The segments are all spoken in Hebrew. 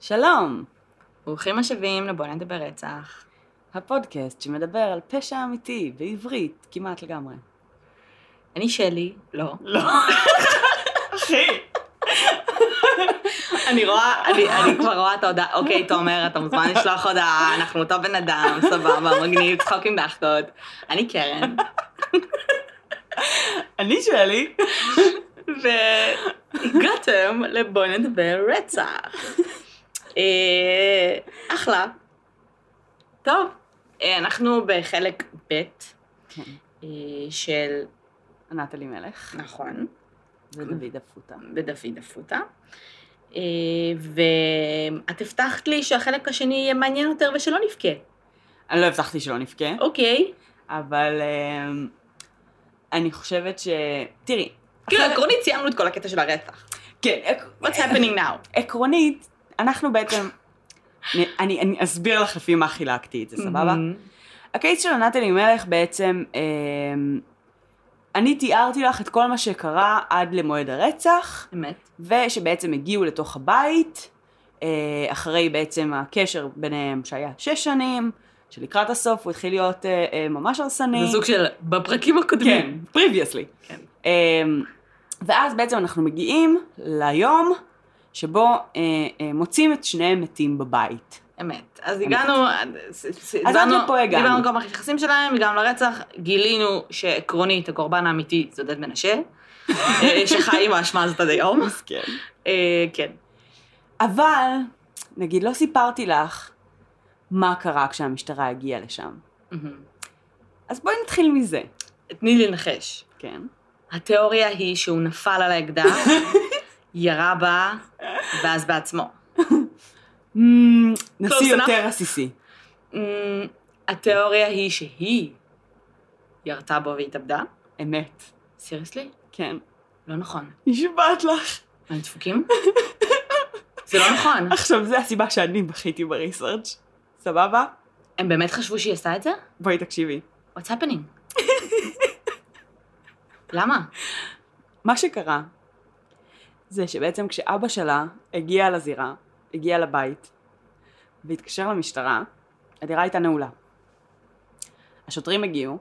שלום, ברוכים השבים לבוא נדבר רצח. הפודקאסט שמדבר על פשע אמיתי בעברית כמעט לגמרי. אני שלי, לא. לא. אחי. אני רואה, אני, אני כבר רואה את ההודעה, אוקיי, תומר, אתה מוזמן לשלוח הודעה, אנחנו אותו בן אדם, סבבה, מגניב, צחוק עם דחקות. אני קרן, אני שלי. והגעתם לבוא נדבר רצח. אה, אחלה. טוב, אה, אנחנו בחלק ב' כן. אה, של, ענת אלימלך נכון, ודוד אפוטה. בדוד אפוטה. ואת הבטחת לי שהחלק השני יהיה מעניין יותר ושלא נבכה. אני לא הבטחתי שלא נבכה, אוקיי. אבל אני חושבת ש... תראי, כאילו עקרונית סיימנו את כל הקטע של הרצח. כן, What's happening now? עקרונית, אנחנו בעצם... אני- אני אסביר לך לפי מה חילקתי את זה, סבבה? הקייס של ענת אלימלך בעצם, אמ, אני תיארתי לך את כל מה שקרה עד למועד הרצח, אמת. ושבעצם הגיעו לתוך הבית, אה, אחרי בעצם הקשר ביניהם שהיה שש שנים, שלקראת הסוף הוא התחיל להיות אה, אה, ממש הרסני. זה סוג של בפרקים כן, הקודמים. previously. כן. אמ, ואז בעצם אנחנו מגיעים ליום שבו אה, אה, מוצאים את שניהם מתים בבית. אמת. אז הגענו, אז עד לפה הגענו. דיברנו גם על היחסים שלהם, הגענו לרצח, גילינו שעקרונית הקורבן האמיתי זה עודד מנשה, אה, שחי עם האשמה הזאת עד היום. כן. אה, כן. אבל, נגיד, לא סיפרתי לך מה קרה כשהמשטרה הגיעה לשם. אז בואי נתחיל מזה. תני לי לנחש. כן. התיאוריה היא שהוא נפל על האקדח, ירה בה, ואז בעצמו. Enough. יותר עסיסי. התיאוריה היא שהיא ירתה בו והתאבדה. אמת. סיריוסלי? כן. לא נכון. נשבעת לך. הם דפוקים? זה לא נכון. עכשיו, זה הסיבה שאני בכיתי בריסרצ'. סבבה? הם באמת חשבו שהיא עשתה את זה? בואי תקשיבי. What's happening? למה? מה שקרה, זה שבעצם כשאבא שלה הגיע לזירה, הגיע לבית, והתקשר למשטרה, הדירה הייתה נעולה. השוטרים הגיעו,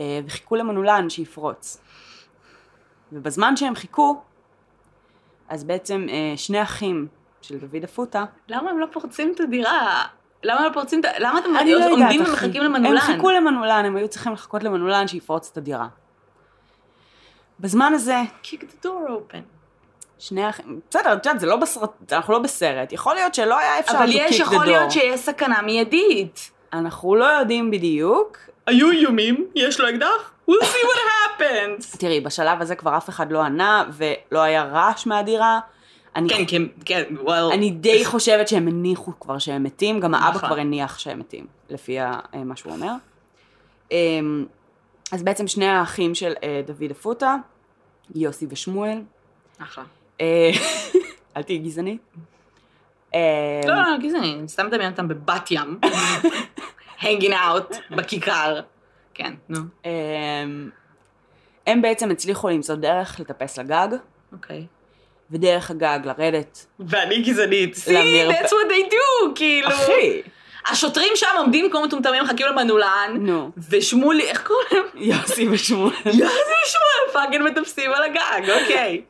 אה, וחיכו למנעולן שיפרוץ. ובזמן שהם חיכו, אז בעצם אה, שני אחים של דוד אפוטה, למה הם לא פורצים את הדירה? למה לא פורצים את ה... למה אתם לא עומדים. ומחכים למנעולן? הם חיכו למנעולן, הם היו צריכים לחכות למנעולן שיפרוץ את הדירה. בזמן הזה, Kick the door open. שני אחים, בסדר, את יודעת, זה לא בסרט, אנחנו לא בסרט, יכול להיות שלא היה אפשר אבל to יש, kick the יכול להיות door. שיש סכנה מיידית. אנחנו לא יודעים בדיוק. היו איומים, יש לו אקדח? We'll see what happens. תראי, בשלב הזה כבר אף אחד לא ענה, ולא היה רעש מהדירה. אני, כן, כן, כן, well. אני די חושבת שהם הניחו כבר שהם מתים, גם האבא נכון. כבר הניח שהם מתים, לפי אה, מה שהוא אומר. אז בעצם שני האחים של אה, דוד אפוטה, יוסי ושמואל, אחלה. אה, אל תהיי גזענית. אה, לא, לא, גזעני, אני סתם מדמיין אותם בבת ים. hanging out בכיכר. כן, נו. אמ, הם בעצם הצליחו למצוא דרך לטפס לגג, אוקיי. ודרך הגג לרדת. ואני גזענית. See, למרפ- that's what they do, כאילו. אחי! השוטרים שם עומדים כמו מטומטמים, מחכים למנעולן, נו, ושמולי, איך קוראים להם? יוסי ושמואל. יאללה, שמואל fucking מטפסים על הגג, אוקיי.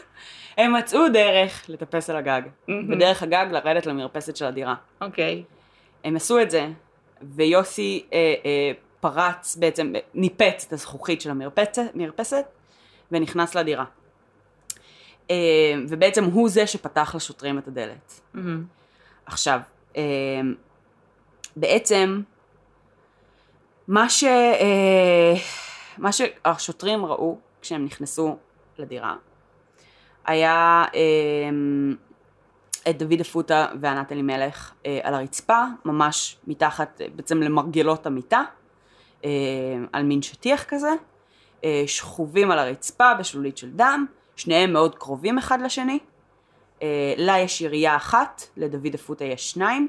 הם מצאו דרך לטפס על הגג. ודרך הגג לרדת למרפסת של הדירה. אוקיי. הם עשו את זה, ויוסי אה, אה, פרץ בעצם, ניפץ את הזכוכית של המרפסת, מרפסת, ונכנס לדירה. אה, ובעצם הוא זה שפתח לשוטרים את הדלת. עכשיו, אה, בעצם, מה, ש, אה, מה שהשוטרים ראו כשהם נכנסו לדירה, היה אה, את דוד אפוטה וענת אלימלך אה, על הרצפה, ממש מתחת, בעצם למרגלות המיטה, אה, על מין שטיח כזה, שכובים על הרצפה בשלולית של דם, שניהם מאוד קרובים אחד לשני. לה יש ירייה אחת, לדוד אפוטה יש שניים,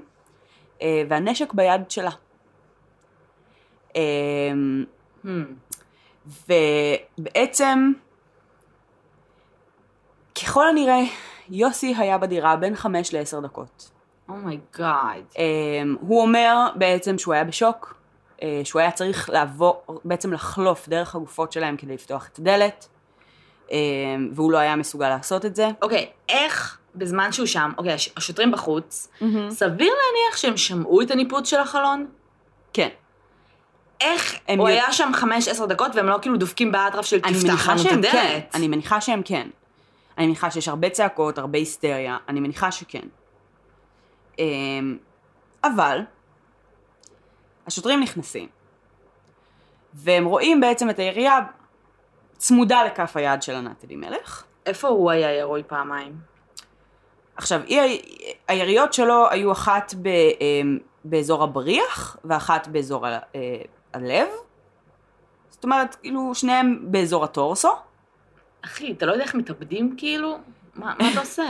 והנשק ביד שלה. אה, Hmm. ובעצם, ככל הנראה, יוסי היה בדירה בין חמש לעשר דקות. oh my God. אמ, הוא אומר בעצם שהוא היה בשוק, אה, שהוא היה צריך לעבור, בעצם לחלוף דרך הגופות שלהם כדי לפתוח את הדלת, אמ, והוא לא היה מסוגל לעשות את זה. אוקיי, איך בזמן שהוא שם, אוקיי, הש- השוטרים בחוץ, סביר להניח שהם שמעו את הניפוץ של החלון? כן. איך הם הוא יודע- היה שם חמש עשר דקות והם לא כאילו דופקים באטרף של תפתח לנו את שהם כן. הדלת? אני מניחה שהם כן. אני מניחה שיש הרבה צעקות, הרבה היסטריה, אני מניחה שכן. אמ, אבל, השוטרים נכנסים, והם רואים בעצם את הירייה צמודה לכף היד של ענת אלימלך. איפה הוא היה הירואי פעמיים? עכשיו, אי, היריות שלו היו אחת ב, אמ, באזור הבריח ואחת באזור ה, אה, הלב. זאת אומרת, כאילו, שניהם באזור הטורסו. אחי, אתה לא יודע איך מתאבדים כאילו? מה, מה אתה עושה?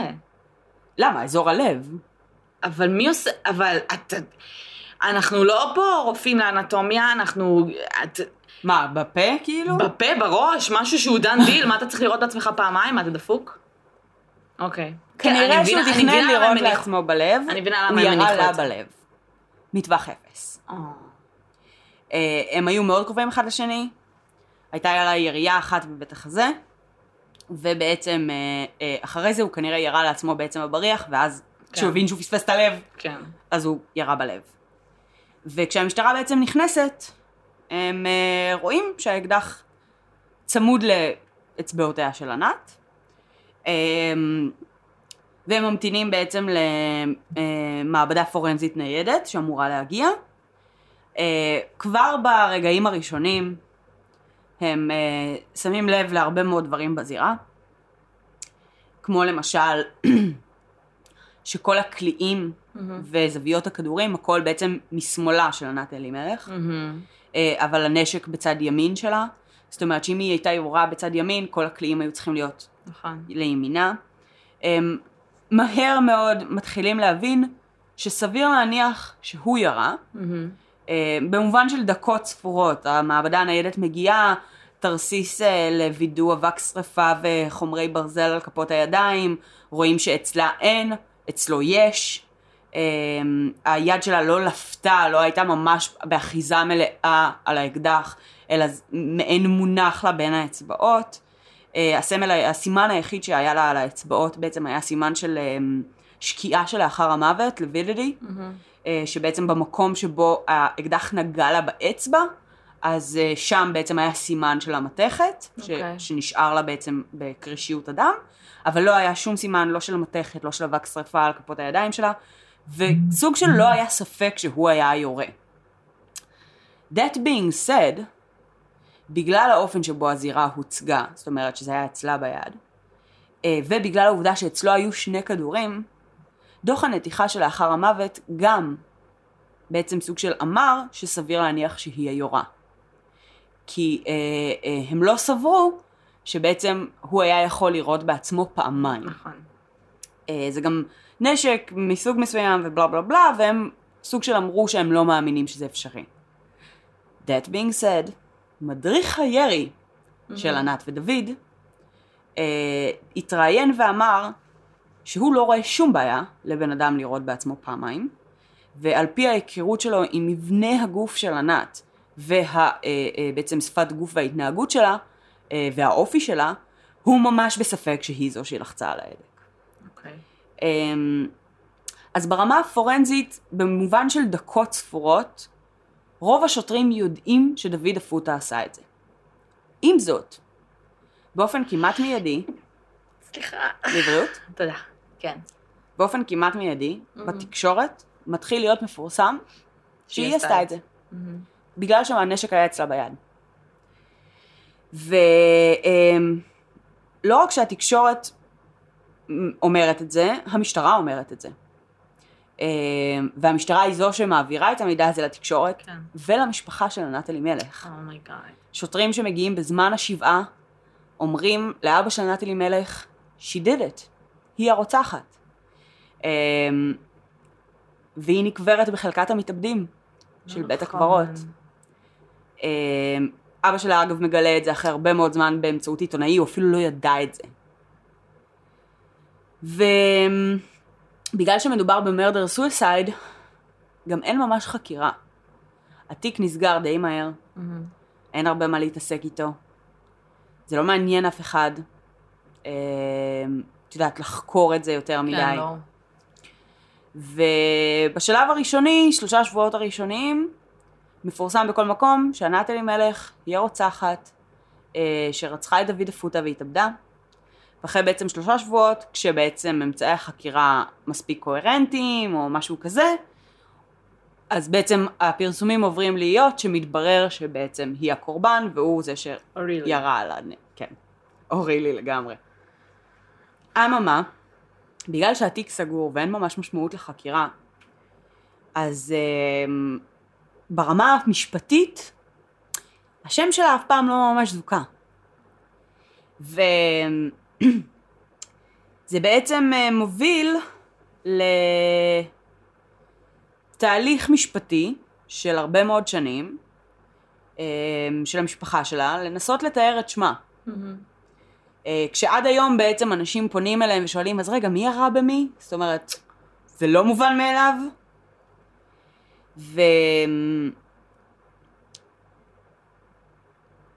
למה? אזור הלב. אבל מי עושה, אבל אתה, אנחנו לא פה רופאים לאנטומיה, אנחנו, את, מה, בפה כאילו? בפה, בראש, משהו שהוא דן דיל, מה אתה צריך לראות בעצמך פעמיים? מה, אתה דפוק? אוקיי. כן, כנראה שהוא תכנן לירות לעצמו בלב. הוא ירה לה. בלב. מטווח אפס. אה, אה, הם היו מאוד קרובים אחד לשני. הייתה לה ירייה אחת בבית החזה, ובעצם אה, אחרי זה הוא כנראה ירה לעצמו בעצם בבריח, ואז כשהוא הבין שהוא פספס את הלב, כן. אז הוא ירה בלב. וכשהמשטרה בעצם נכנסת, הם רואים שהאקדח צמוד לאצבעותיה של ענת, והם ממתינים בעצם למעבדה פורנזית ניידת שאמורה להגיע. אה, כבר ברגעים הראשונים הם אה, שמים לב להרבה מאוד דברים בזירה, כמו למשל שכל הקליעים וזוויות הכדורים, הכל בעצם משמאלה של ענת אלימלך. אה, אבל הנשק בצד ימין שלה, זאת אומרת שאם היא הייתה יורה בצד ימין, כל הקליעים היו צריכים להיות נכון. לימינה. הם מהר מאוד מתחילים להבין שסביר להניח שהוא ירה. אה, במובן של דקות ספורות, המעבדה הניידת מגיעה, תרסיס אה, לווידוא אבק שרפה וחומרי ברזל על כפות הידיים, רואים שאצלה אין, אצלו יש. אה, היד שלה לא לפתה, לא הייתה ממש באחיזה מלאה על האקדח, אלא מעין מונח לה בין האצבעות. אה, הסמל, הסימן היחיד שהיה לה על האצבעות בעצם היה סימן של אה, שקיעה שלאחר המוות, לווידידי. אה, שבעצם במקום שבו האקדח נגע לה באצבע, אז שם בעצם היה סימן של המתכת, ש- אוקיי. שנשאר לה בעצם בקרישיות הדם, אבל לא היה שום סימן, לא של המתכת, לא של אבק שרפה על כפות הידיים שלה, וסוג של לא היה ספק שהוא היה היורה. That being said, בגלל האופן שבו הזירה הוצגה, זאת אומרת שזה היה אצלה ביד, אה, ובגלל העובדה שאצלו היו שני כדורים, דוח הנתיחה שלאחר המוות גם בעצם סוג של אמר שסביר להניח שהיא היורה. כי אה, אה, הם לא סברו שבעצם הוא היה יכול לירות בעצמו פעמיים. נכון. אה, זה גם נשק מסוג מסוים ובלה בלה בלה, והם סוג של אמרו שהם לא מאמינים שזה אפשרי. That being said, מדריך הירי של ענת ודוד אה, התראיין ואמר שהוא לא רואה שום בעיה לבן אדם לירות בעצמו פעמיים, ועל פי ההיכרות שלו עם מבנה הגוף של ענת ובעצם שפת גוף וההתנהגות שלה אה, והאופי שלה, הוא ממש בספק שהיא זו שלחצה על ההדק. אוקיי. אמ, אז ברמה הפורנזית, במובן של דקות ספורות, רוב השוטרים יודעים שדוד אפוטה עשה את זה. עם זאת, באופן כמעט מיידי, סליחה. לבריאות, תודה. כן. באופן כמעט מיידי, בתקשורת, מתחיל להיות מפורסם שהיא עשתה את זה. בגלל שהנשק היה אצלה ביד. ולא רק שהתקשורת אומרת את זה, המשטרה אומרת את זה. אמ, והמשטרה היא זו שמעבירה את המידע הזה לתקשורת כן. ולמשפחה של ענת אלימלך. oh my God. שוטרים שמגיעים בזמן השבעה אומרים לאבא של ענת אלימלך, she did it, היא הרוצחת. אמ, והיא נקברת בחלקת המתאבדים של בית נכון. הקברות. אמ, אבא שלה אגב מגלה את זה אחרי הרבה מאוד זמן באמצעות עיתונאי, הוא אפילו לא ידע את זה. ובגלל שמדובר במרדר סויסייד, גם אין ממש חקירה. התיק נסגר די מהר, אין הרבה מה להתעסק איתו. זה לא מעניין אף אחד. אה, את יודעת, לחקור את זה יותר מדי. כן, לא. ובשלב הראשוני, שלושה שבועות הראשונים, מפורסם בכל מקום שענת אלימלך היא הרוצחת אה, שרצחה את דוד אפוטה והתאבדה. ואחרי בעצם שלושה שבועות, כשבעצם אמצעי החקירה מספיק קוהרנטיים או משהו כזה, אז בעצם הפרסומים עוברים להיות שמתברר שבעצם היא הקורבן והוא זה. שירה על הדנ... כן, אורילי לגמרי. אממה, בגלל שהתיק סגור ואין ממש משמעות לחקירה, אז אה, ברמה המשפטית, השם שלה אף פעם לא ממש זוכה. וזה בעצם אה, מוביל לתהליך משפטי של הרבה מאוד שנים, אה, של המשפחה שלה, לנסות לתאר את שמה. אה, כשעד היום בעצם אנשים פונים אליהם ושואלים, אז רגע, מי ירה במי? זאת אומרת, זה לא מובן מאליו.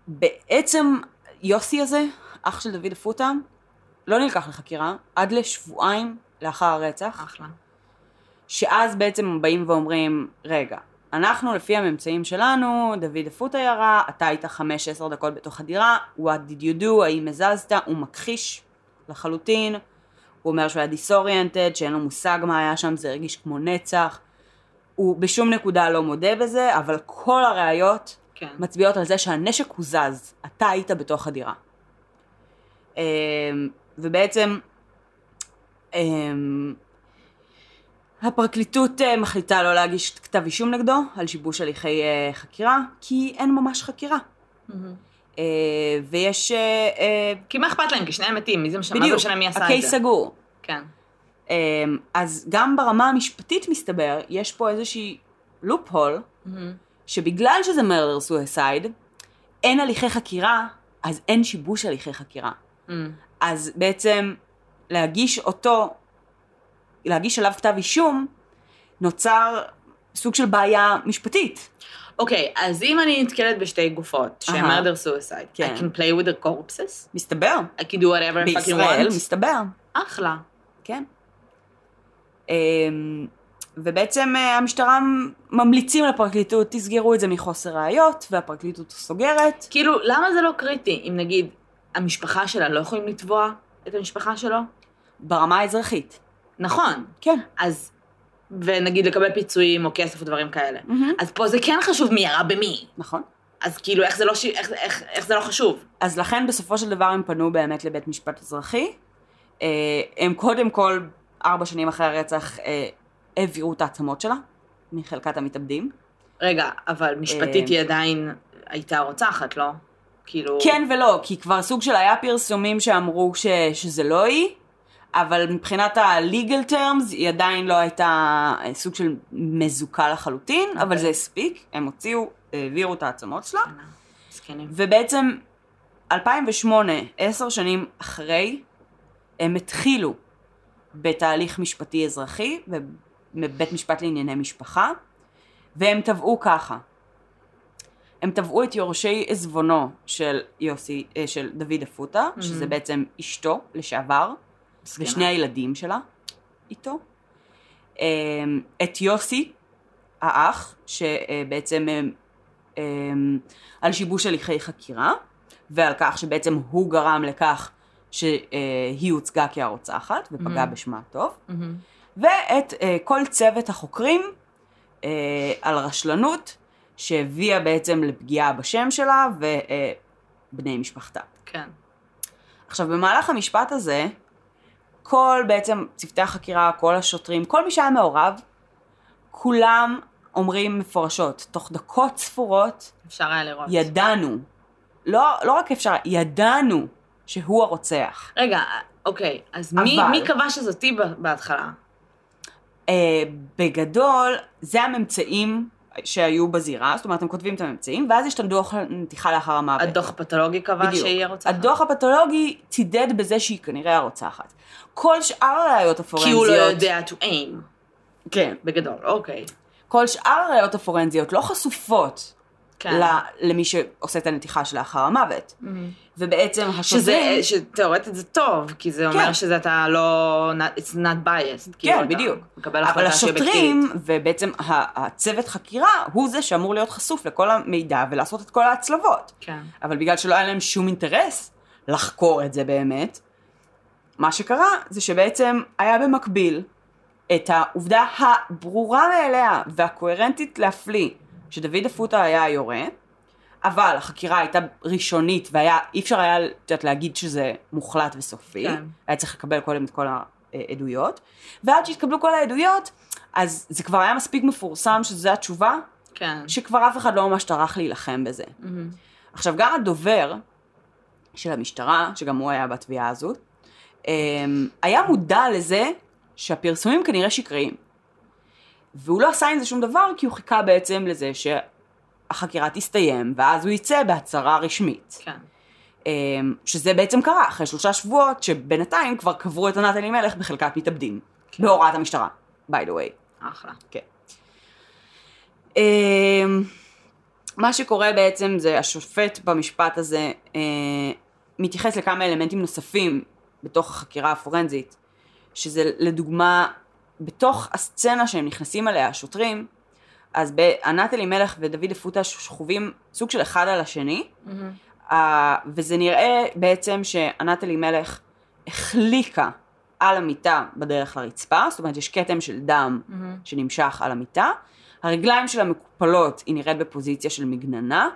ובעצם יוסי הזה, אח של דוד אפוטה, לא נלקח לחקירה עד לשבועיים לאחר הרצח, אחלה. שאז בעצם באים ואומרים, רגע, אנחנו לפי הממצאים שלנו, דוד אפוטה ירה, אתה היית 5-10 דקות בתוך הדירה, what did you do, האם הזזת, הוא מכחיש לחלוטין, הוא אומר שהוא היה דיסאוריינטד, שאין לו מושג מה היה שם, זה הרגיש כמו נצח, הוא בשום נקודה לא מודה בזה, אבל כל הראיות כן. מצביעות על זה שהנשק הוזז, אתה היית בתוך הדירה. ובעצם אמ, הפרקליטות אה, מחליטה לא להגיש כתב אישום נגדו על שיבוש הליכי אה, חקירה, כי אין ממש חקירה. ויש... אה, אה, כי מה אכפת להם? כי שניהם מתים, מי זה משנה? בדיוק, מי עשה את הקייס זה? סגור. כן. אמ, אז גם ברמה המשפטית מסתבר, יש פה איזושהי לופ הול, שבגלל שזה מרדר סויסייד, אין הליכי חקירה, אז אין שיבוש הליכי חקירה. אז בעצם להגיש אותו, להגיש עליו כתב אישום, נוצר סוג של בעיה משפטית. אוקיי, אז אם אני נתקלת בשתי גופות, שהן אהה. murder suicide, כן. I can play with their corpses? מסתבר, I can do whatever I fucking בישראל want? מסתבר, אחלה. כן. אמ, ובעצם אה, המשטרה ממליצים לפרקליטות, תסגרו את זה מחוסר ראיות, והפרקליטות סוגרת. כאילו, למה זה לא קריטי? אם נגיד, המשפחה שלה לא יכולים לתבוע את המשפחה שלו? ברמה האזרחית. נכון. כן. אז, ונגיד לקבל פיצויים או כסף או דברים כאלה. מהמם. אז פה זה כן חשוב מי ירה במי. נכון. אז כאילו, איך זה לא, ש... איך, איך, איך זה לא חשוב? אז לכן בסופו של דבר הם פנו באמת לבית משפט אזרחי. אה, הם קודם כל, ארבע שנים אחרי הרצח, אה, העבירו את העצמות שלה מחלקת המתאבדים. רגע, אבל משפטית אה, היא עדיין הייתה רוצחת, לא? כאילו... כן ולא, כי כבר סוג של היה פרסומים שאמרו ש, שזה לא היא, אבל מבחינת ה-legal terms היא עדיין לא הייתה אה, סוג של מזוכה לחלוטין, אבל אוקיי. זה הספיק, הם הוציאו, העבירו את העצמות שלה. זקנים. ובעצם 2008, עשר שנים אחרי, הם התחילו בתהליך משפטי אזרחי ובבית משפט לענייני משפחה, והם תבעו ככה. הם תבעו את יורשי עזבונו של יוסי, אה, של דוד אפוטה, שזה בעצם אשתו לשעבר, זקנה. ושני הילדים שלה איתו. אה, את יוסי, האח, שבעצם אה, אה, על שיבוש הליכי חקירה, ועל כך שבעצם הוא גרם לכך שהיא הוצגה כהרוצחת ופגע בשמה הטוב, מהמם. ואת אה, כל צוות החוקרים על רשלנות שהביאה בעצם לפגיעה בשם שלה ובני משפחתה. כן. עכשיו במהלך המשפט הזה, כל בעצם צוותי החקירה, כל השוטרים, כל מי שהיה מעורב, כולם אומרים מפורשות, תוך דקות ספורות אפשר היה לראות. ידענו, לא, לא רק אפשר, ידענו שהוא הרוצח. רגע, אוקיי, אז מי, אבל- מי קבע שזאתי בהתחלה? אה, בגדול, זה הממצאים שהיו בזירה, זאת אומרת, הם כותבים את הממצאים, ואז יש את הדוח הנתיחה לאחר המוות. הדוח הפתולוגי קבע בדיוק. שהיא הרוצחת? הדוח הפתולוגי צידד בזה שהיא כנראה הרוצחת. כל שאר הראיות כי הפורנזיות... הוא לא יודע to aim, כן. בגדול, אוקיי. כל שאר הראיות הפורנזיות לא חשופות כן. למי שעושה את הנתיחה שלאחר המוות. ובעצם שזה, השוטרים... שתאורטית זה טוב, כי זה אומר כן. שזה אתה לא, it's not biased. כאילו כן, אתה בדיוק. מקבל אבל השוטרים. ובעצם הצוות חקירה, הוא זה שאמור להיות חשוף לכל המידע ולעשות את כל ההצלבות. כן. אבל בגלל שלא היה להם שום אינטרס לחקור את זה באמת, מה שקרה זה שבעצם היה במקביל את העובדה הברורה מאליה והקוהרנטית להפליא שדוד אפוטה היה היורה, אבל החקירה הייתה ראשונית והיה, אי אפשר היה את יודעת, להגיד שזה מוחלט וסופי, כן. היה צריך לקבל קודם את כל העדויות, ועד שהתקבלו כל העדויות, אז זה כבר היה מספיק מפורסם שזו התשובה, כן. שכבר אף אחד לא ממש טרח להילחם בזה. עכשיו גם הדובר של המשטרה, שגם הוא היה בתביעה הזאת, אמ, היה מודע לזה שהפרסומים כנראה שקריים. והוא לא עשה עם זה שום דבר כי הוא חיכה בעצם לזה שהחקירה תסתיים ואז הוא יצא בהצהרה רשמית. כן. אמ, שזה בעצם קרה אחרי שלושה שבועות שבינתיים כבר קברו את ענת אלימלך בחלקת מתאבדים. כן. בהוראת המשטרה, by the way. אחלה. כן. אמ, מה שקורה בעצם זה השופט במשפט הזה אה, מתייחס לכמה אלמנטים נוספים בתוך החקירה הפורנזית, שזה לדוגמה בתוך הסצנה שהם נכנסים אליה השוטרים, אז ענת אלימלך ודוד אפוטה שכובים סוג של אחד על השני, אה, וזה נראה בעצם שענת אלימלך החליקה על המיטה בדרך לרצפה, זאת אומרת יש כתם של דם שנמשך על המיטה, הרגליים שלה מקופלות, היא נראית בפוזיציה של מגננה,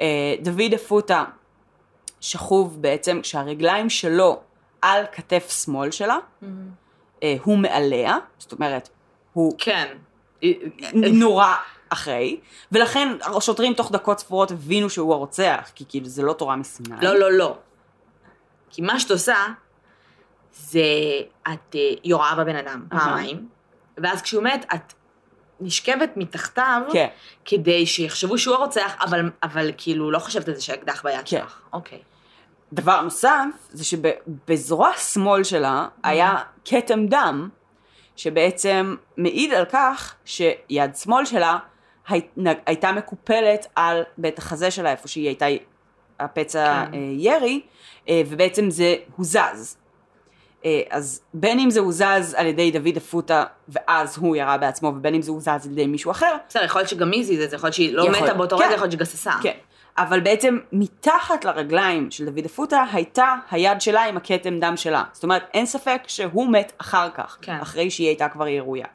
אה, דוד אפוטה שכוב בעצם כשהרגליים שלו על כתף שמאל שלה, אה, הוא מעליה, זאת אומרת, הוא כן. נורא אחרי, ולכן השוטרים תוך דקות ספורות הבינו שהוא הרוצח, כי כאילו זה לא תורה מסיני. לא, לא, לא. כי מה שאת עושה, זה את אה, יורה בבן אדם. פעמיים, ואז כשהוא מת, את נשכבת מתחתיו, כן. כדי שיחשבו שהוא הרוצח, אבל, אבל כאילו לא חושבת על זה שהאקדח ביד כן. שלך. אוקיי. דבר נוסף, זה שבזרוע שמאל שלה היה כתם דם, שבעצם מעיד על כך שיד שמאל שלה הי- הייתה מקופלת על בית החזה שלה, איפה שהיא הייתה, הפצע כן. אה, ירי, אה, ובעצם זה הוזז. אה, אז בין אם זה הוזז על ידי דוד אפוטה, ואז הוא ירה בעצמו, ובין אם זה הוזז על ידי מישהו אחר, בסדר, יכול להיות שגם היא זה, זה יכול להיות שהיא לא יכול. מתה באותו כן. רגע, יכול להיות שגססה. כן. אבל בעצם מתחת לרגליים של דוד אפוטה הייתה היד שלה עם הכתם דם שלה. זאת אומרת, אין ספק שהוא מת אחר כך, כן. אחרי שהיא הייתה כבר ירויה.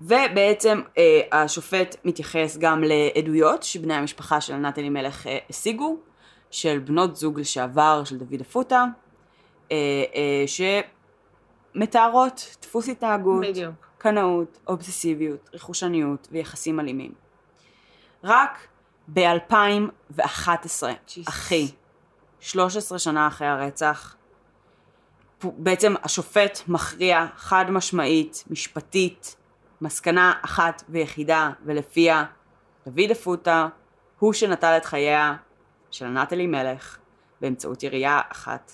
ובעצם אה, השופט מתייחס גם לעדויות שבני המשפחה של ענת אלימלך אה, השיגו, של בנות זוג לשעבר של דוד אפוטה, אה, אה, שמתארות דפוס התנהגות, בדיוק. קנאות, אובססיביות, רכושניות ויחסים אלימים. רק ב-2011, ג'יסוס. אחי, 13 שנה אחרי הרצח, בעצם השופט מכריע חד משמעית, משפטית, מסקנה אחת ויחידה, ולפיה דוד אפוטה הוא שנטל את חייה של ענת אלימלך באמצעות ירייה אחת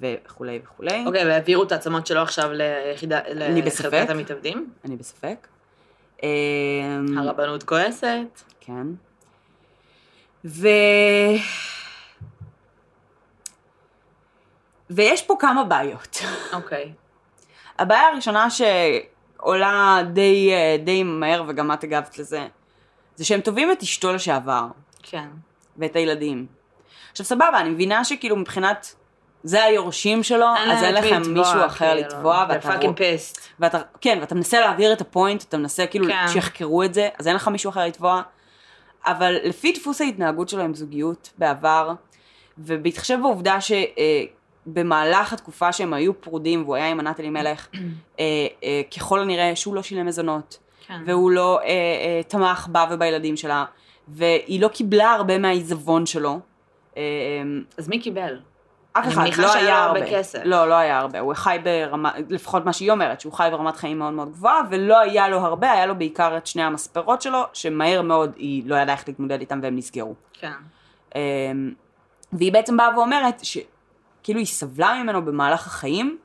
וכולי וכולי. אוקיי, והעבירו את העצמות שלו עכשיו ליחידה, אני בספק. לחלקת המתאבדים? אני בספק. הרבנות כועסת. כן. ו... ויש פה כמה בעיות. אוקיי. הבעיה הראשונה שעולה די, אה, די מהר, וגם את הגבת לזה, זה שהם תובעים את אשתו לשעבר, כן. ואת הילדים. עכשיו סבבה, אני מבינה שכאילו מבחינת זה היורשים שלו, אז אין לכם מישהו אחר כאילו. לתבוע, ואתה pissed. ואתה, כן, ואתה מנסה להעביר את הפוינט, אתה מנסה כאילו כן. שיחקרו את זה, אז אין לך מישהו אחר לתבוע. אבל לפי דפוס ההתנהגות שלו עם זוגיות בעבר, ובהתחשב בעובדה שבמהלך התקופה שהם היו פרודים, והוא היה עם ענת אלימלך, אה, אה, ככל הנראה שהוא לא שילם מזונות, כן. והוא לא אה, אה, תמך בה ובילדים שלה, והיא לא קיבלה הרבה מהעיזבון שלו. אה, אז מי קיבל? אף אני אחד, מניחה לא היה הרבה. כסף. לא, לא היה הרבה. הוא חי ברמה, לפחות מה שהיא אומרת, שהוא חי ברמת חיים מאוד מאוד גבוהה, ולא היה לו הרבה, היה לו בעיקר את שני המספרות שלו, שמהר מאוד היא לא ידעה איך להתמודד איתם והם נסגרו. כן. אמ, והיא בעצם באה ואומרת שכאילו היא סבלה ממנו במהלך החיים,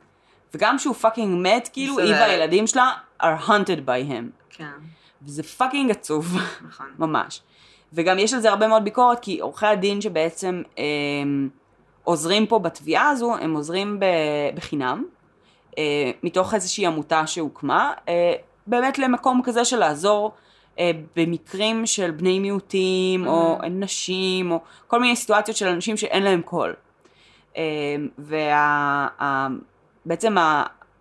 וגם שהוא fucking מת, כאילו היא. והילדים שלה are haunted by him. כן, וזה fucking עצוב, נכון. ממש. וגם יש על זה הרבה מאוד ביקורת, כי עורכי הדין שבעצם הם, עוזרים פה בתביעה הזו, הם עוזרים ב, בחינם, אה, מתוך איזושהי עמותה שהוקמה, אה, באמת למקום כזה של לעזור אה, במקרים של בני מיעוטים, או נשים, או כל מיני סיטואציות של אנשים שאין להם קול. ובעצם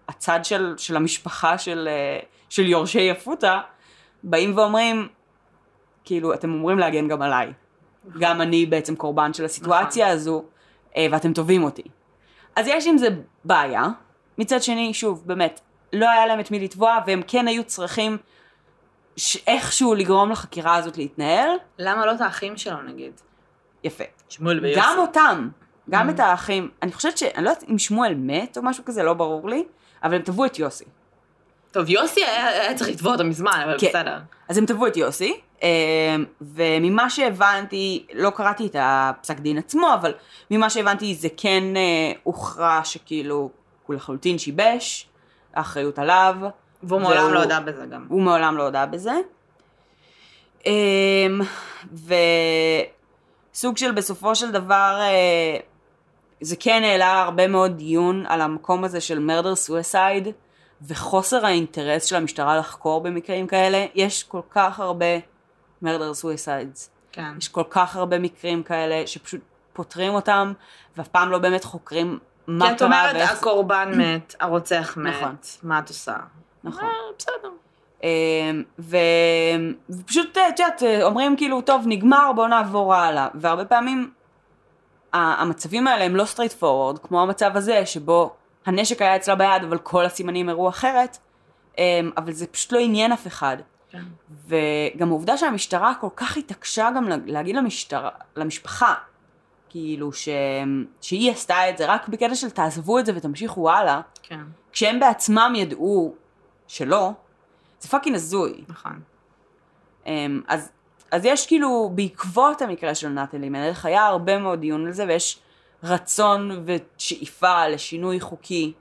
הצד של, של המשפחה של, אה, של יורשי יפוטה, באים ואומרים, כאילו, אתם אומרים להגן גם עליי. גם אני בעצם קורבן של הסיטואציה הזו, אה, ואתם תובעים אותי. אז יש עם זה בעיה. מצד שני, שוב, באמת, לא היה להם את מי לתבוע, והם כן היו צריכים איכשהו לגרום לחקירה הזאת להתנהל. למה לא את האחים שלו נגיד? יפה. שמואל ויוסי. גם אותם, גם את האחים, אני חושבת ש... אני לא יודעת אם שמואל מת או משהו כזה, לא ברור לי, אבל הם תבעו את יוסי. טוב, יוסי היה היה צריך לתבוע אותו מזמן, אבל כן. בסדר. אז הם תבעו את יוסי, אה, וממה שהבנתי, לא קראתי את הפסק דין עצמו, אבל ממה שהבנתי זה כן אה, הוכרע שככאילו הוא לחלוטין שיבש, האחריות עליו. והוא מעולם והוא- לא הודה בזה גם. הוא מעולם לא הודה בזה. אמ, וסוג של בסופו של דבר, אה, זה כן העלה הרבה מאוד דיון על המקום הזה של murder suicide, וחוסר האינטרס של המשטרה לחקור במקרים כאלה. יש כל כך הרבה murder suicides. כן. יש כל כך הרבה מקרים כאלה שפשוט פותרים אותם, ואף פעם לא באמת חוקרים מה קרה כי את אומרת, ואיך... הקורבן מת, הרוצח מת, נכון. מה את עושה? נכון. אה, בסדר. אמ, ו... ופשוט, את יודעת, אומרים כאילו, טוב, נגמר, בואו נעבור הלאה. והרבה פעמים המצבים האלה הם לא straightforward, כמו המצב הזה, שבו הנשק היה אצלה ביד, אבל כל הסימנים הראו אחרת, אמ, אבל זה פשוט לא עניין אף אחד. כן. וגם העובדה שהמשטרה כל כך התעקשה גם לה- להגיד למשטרה, למשפחה, כאילו ש... שהיא עשתה את זה רק בקטע של תעזבו את זה ותמשיכו הלאה, כן, כשהם בעצמם ידעו שלא, זה fucking הזוי. נכון. אמ, אז, אז יש כאילו, בעקבות המקרה של נטלי מלך, היה הרבה מאוד דיון על זה, ויש רצון ושאיפה לשינוי חוקי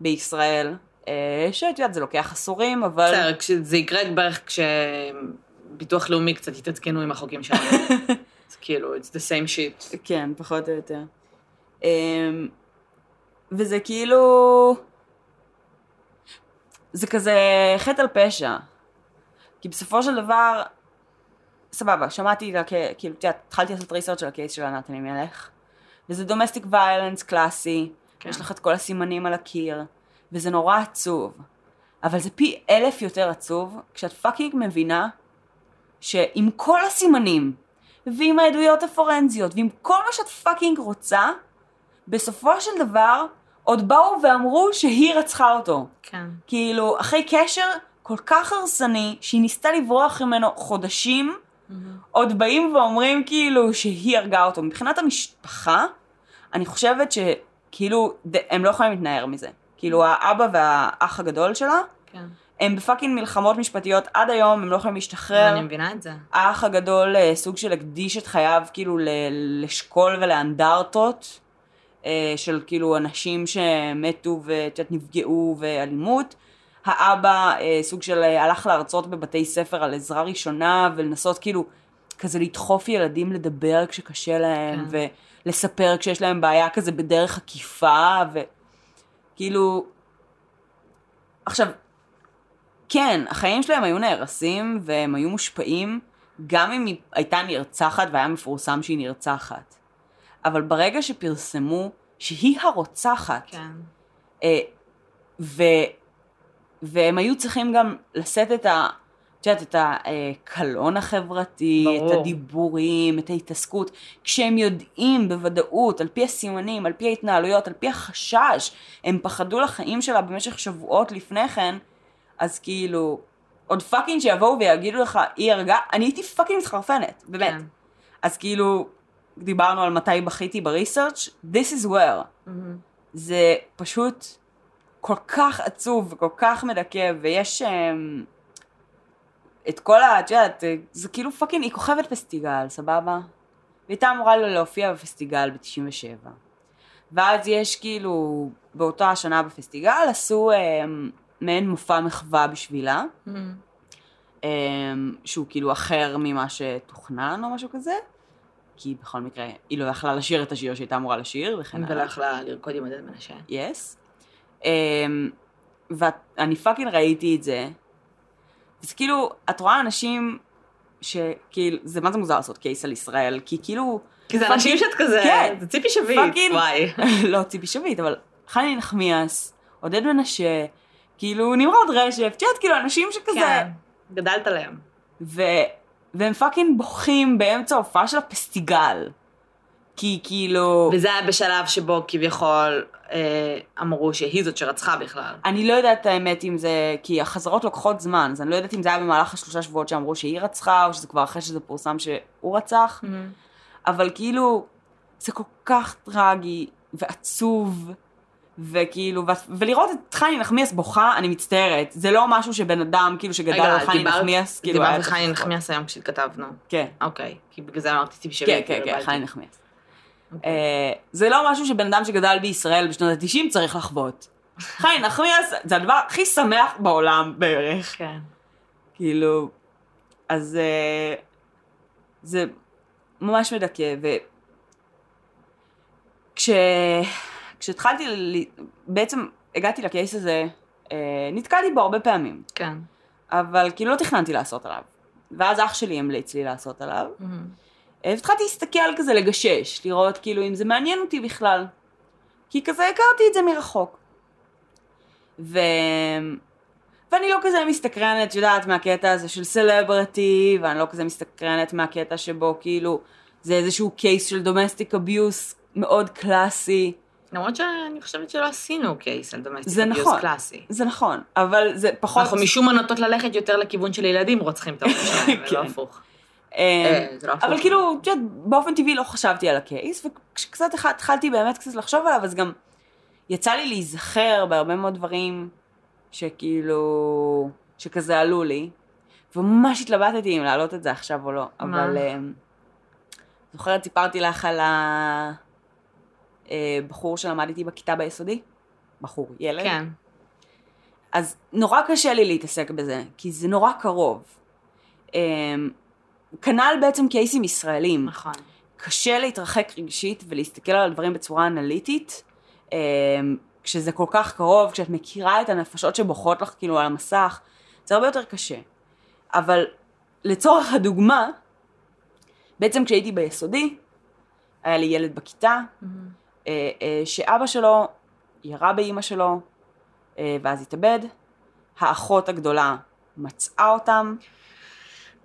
בישראל, אה, שאת יודעת, זה לוקח עשורים, אבל... בסדר, כשזה יקרה בערך כשביטוח לאומי קצת יתעדכנו עם החוקים שלנו. זה כאילו, it's the same shit. כן, פחות או יותר. אמ, וזה כאילו... זה כזה חטא על פשע. כי בסופו של דבר, סבבה, שמעתי, כאילו, את יודעת, התחלתי לעשות ריסרצ' על הקייס של נתני מלך, וזה דומסטיק ויילנס קלאסי, כן. יש לך את כל הסימנים על הקיר, וזה נורא עצוב. אבל זה פי אלף יותר עצוב, כשאת fucking מבינה שעם כל הסימנים, ועם העדויות הפורנזיות, ועם כל מה שאת fucking רוצה, בסופו של דבר, עוד באו ואמרו שהיא רצחה אותו. כן. כאילו, אחרי קשר כל כך הרסני, שהיא ניסתה לברוח ממנו חודשים, עוד באים ואומרים כאילו שהיא הרגה אותו. מבחינת המשפחה, אני חושבת שכאילו, הם לא יכולים להתנער מזה. כאילו, האבא והאח הגדול שלה, כן. הם בפאקינג מלחמות משפטיות עד היום, הם לא יכולים להשתחרר. אני מבינה את זה. האח הגדול אה, סוג של הקדיש את חייו כאילו ל- לשקול ולאנדרטות אה, של כאילו אנשים שמתו ואת יודעת, נפגעו ואלימות. האבא אה, סוג של הלך להרצות בבתי ספר על עזרה ראשונה ולנסות כאילו כזה לדחוף ילדים לדבר כשקשה להם כן. ולספר כשיש להם בעיה כזה בדרך עקיפה וכאילו עכשיו כן, החיים שלהם היו נהרסים והם היו מושפעים, גם אם היא הייתה נרצחת והיה מפורסם שהיא נרצחת. אבל ברגע שפרסמו שהיא הרוצחת, כן. אה, ו, והם היו צריכים גם לשאת את ה... את יודעת, את הקלון החברתי, ברור. את הדיבורים, את ההתעסקות, כשהם יודעים בוודאות, על פי הסימנים, על פי ההתנהלויות, על פי החשש, הם פחדו לחיים שלה במשך שבועות לפני כן, אז כאילו, עוד fucking שיבואו ויגידו לך, היא הרגה, אני הייתי fucking מתחרפנת, באמת. כן. אז כאילו, דיברנו על מתי בכיתי ב research, this is where. זה פשוט כל כך עצוב וכל כך מדכא, ויש um, את כל ה... את יודעת, זה כאילו fucking, היא כוכבת פסטיגל, סבבה? והיא הייתה אמורה להופיע בפסטיגל ב-97. ואז יש כאילו, באותה השנה בפסטיגל עשו um, מעין מופע מחווה בשבילה, um, שהוא כאילו אחר ממה שתוכנן או משהו כזה. כי בכל מקרה היא לא יכלה לשיר את השיר שהייתה אמורה לשיר וכן ולא יכלה לרקוד עם עודד מנשה. Yes. Um, ואני fucking ראיתי את זה. זה כאילו, את רואה אנשים שכאילו, זה מה זה מוזר לעשות case על ישראל, כי כאילו... כי זה אנשים שאת כזה, כן, זה ציפי שביט, fucking, וואי. לא ציפי שביט, אבל חני נחמיאס, עודד מנשה, כאילו נמרוד רשף, את יודעת, כאילו אנשים שכזה... כן, גדלת עליהם. ו... והם fucking בוכים באמצע ההופעה של הפסטיגל. כי כאילו... וזה היה בשלב שבו כביכול אה, אמרו שהיא זאת שרצחה בכלל. אני לא יודעת האמת אם זה... כי החזרות לוקחות זמן, אז אני לא יודעת אם זה היה במהלך השלושה שבועות שאמרו שהיא רצחה, או שזה כבר אחרי שזה פורסם שהוא רצח. אבל כאילו, זה כל כך טרגי ועצוב, וכאילו, ו... ולראות את חני נחמיאס בוכה, אני מצטערת. זה לא משהו שבן אדם, כאילו, שגדל על חני נחמיאס, כאילו, דיברת על חני. נחמיאס היום כשהתכתבנו. כן. אוקיי, כי בגלל זה אמרתי ציפי שביט. כן, כן, כן, התבלבלתי. חני נחמיאס. אוקיי. אה, זה לא משהו שבן אדם שגדל בישראל בשנות ה-90 צריך לחוות. חני נחמיאס זה הדבר הכי שמח בעולם בערך. כן. כאילו, אז אה, זה ממש מדכא, ו... כש... כשהתחלתי, ל... בעצם הגעתי לקייס הזה, אה, נתקלתי בו הרבה פעמים, כן. אבל כאילו לא תכננתי לעשות עליו. ואז אח שלי המליץ לי לעשות עליו. אה, והתחלתי להסתכל כזה, לגשש, לראות כאילו אם זה מעניין אותי בכלל. כי כזה הכרתי את זה מרחוק. ו... ואני לא כזה מסתקרנת, את יודעת, מהקטע הזה של celebrity, ואני לא כזה מסתקרנת מהקטע שבו כאילו זה איזשהו case של domestic abuse מאוד קלאסי. למרות שאני חושבת שלא עשינו case על domestic abuse נכון. קלאסי. זה נכון, אבל זה פחות... אנחנו משום מה נוטות ללכת יותר לכיוון של ילדים רוצחים את ההורים שלהם, כן. ולא הפוך. אה, אה, לא. אבל כאילו, את יודעת, באופן טבעי לא חשבתי על הקייס, וכשקצת התח- התחלתי באמת קצת לחשוב עליו, אז גם יצא לי להיזכר בהרבה מאוד דברים שכאילו, שכזה עלו לי, וממש התלבטתי אם להעלות את זה עכשיו או לא? אבל אה, זוכרת, סיפרתי לך על הבחור שלמד איתי בכיתה ביסודי? בחור, ילד? כן. אז נורא קשה לי להתעסק בזה, כי זה נורא קרוב. כנ"ל בעצם קייסים ישראלים. נכון. קשה להתרחק רגשית ולהסתכל על הדברים בצורה אנליטית, אמ, כשזה כל כך קרוב, כשאת מכירה את הנפשות שבוכות לך כאילו על המסך, זה הרבה יותר קשה. אבל לצורך הדוגמה, בעצם כשהייתי ביסודי, היה לי ילד בכיתה, אה, אה, שאבא שלו ירה באימא שלו, אה, ואז התאבד. האחות הגדולה מצאה אותם,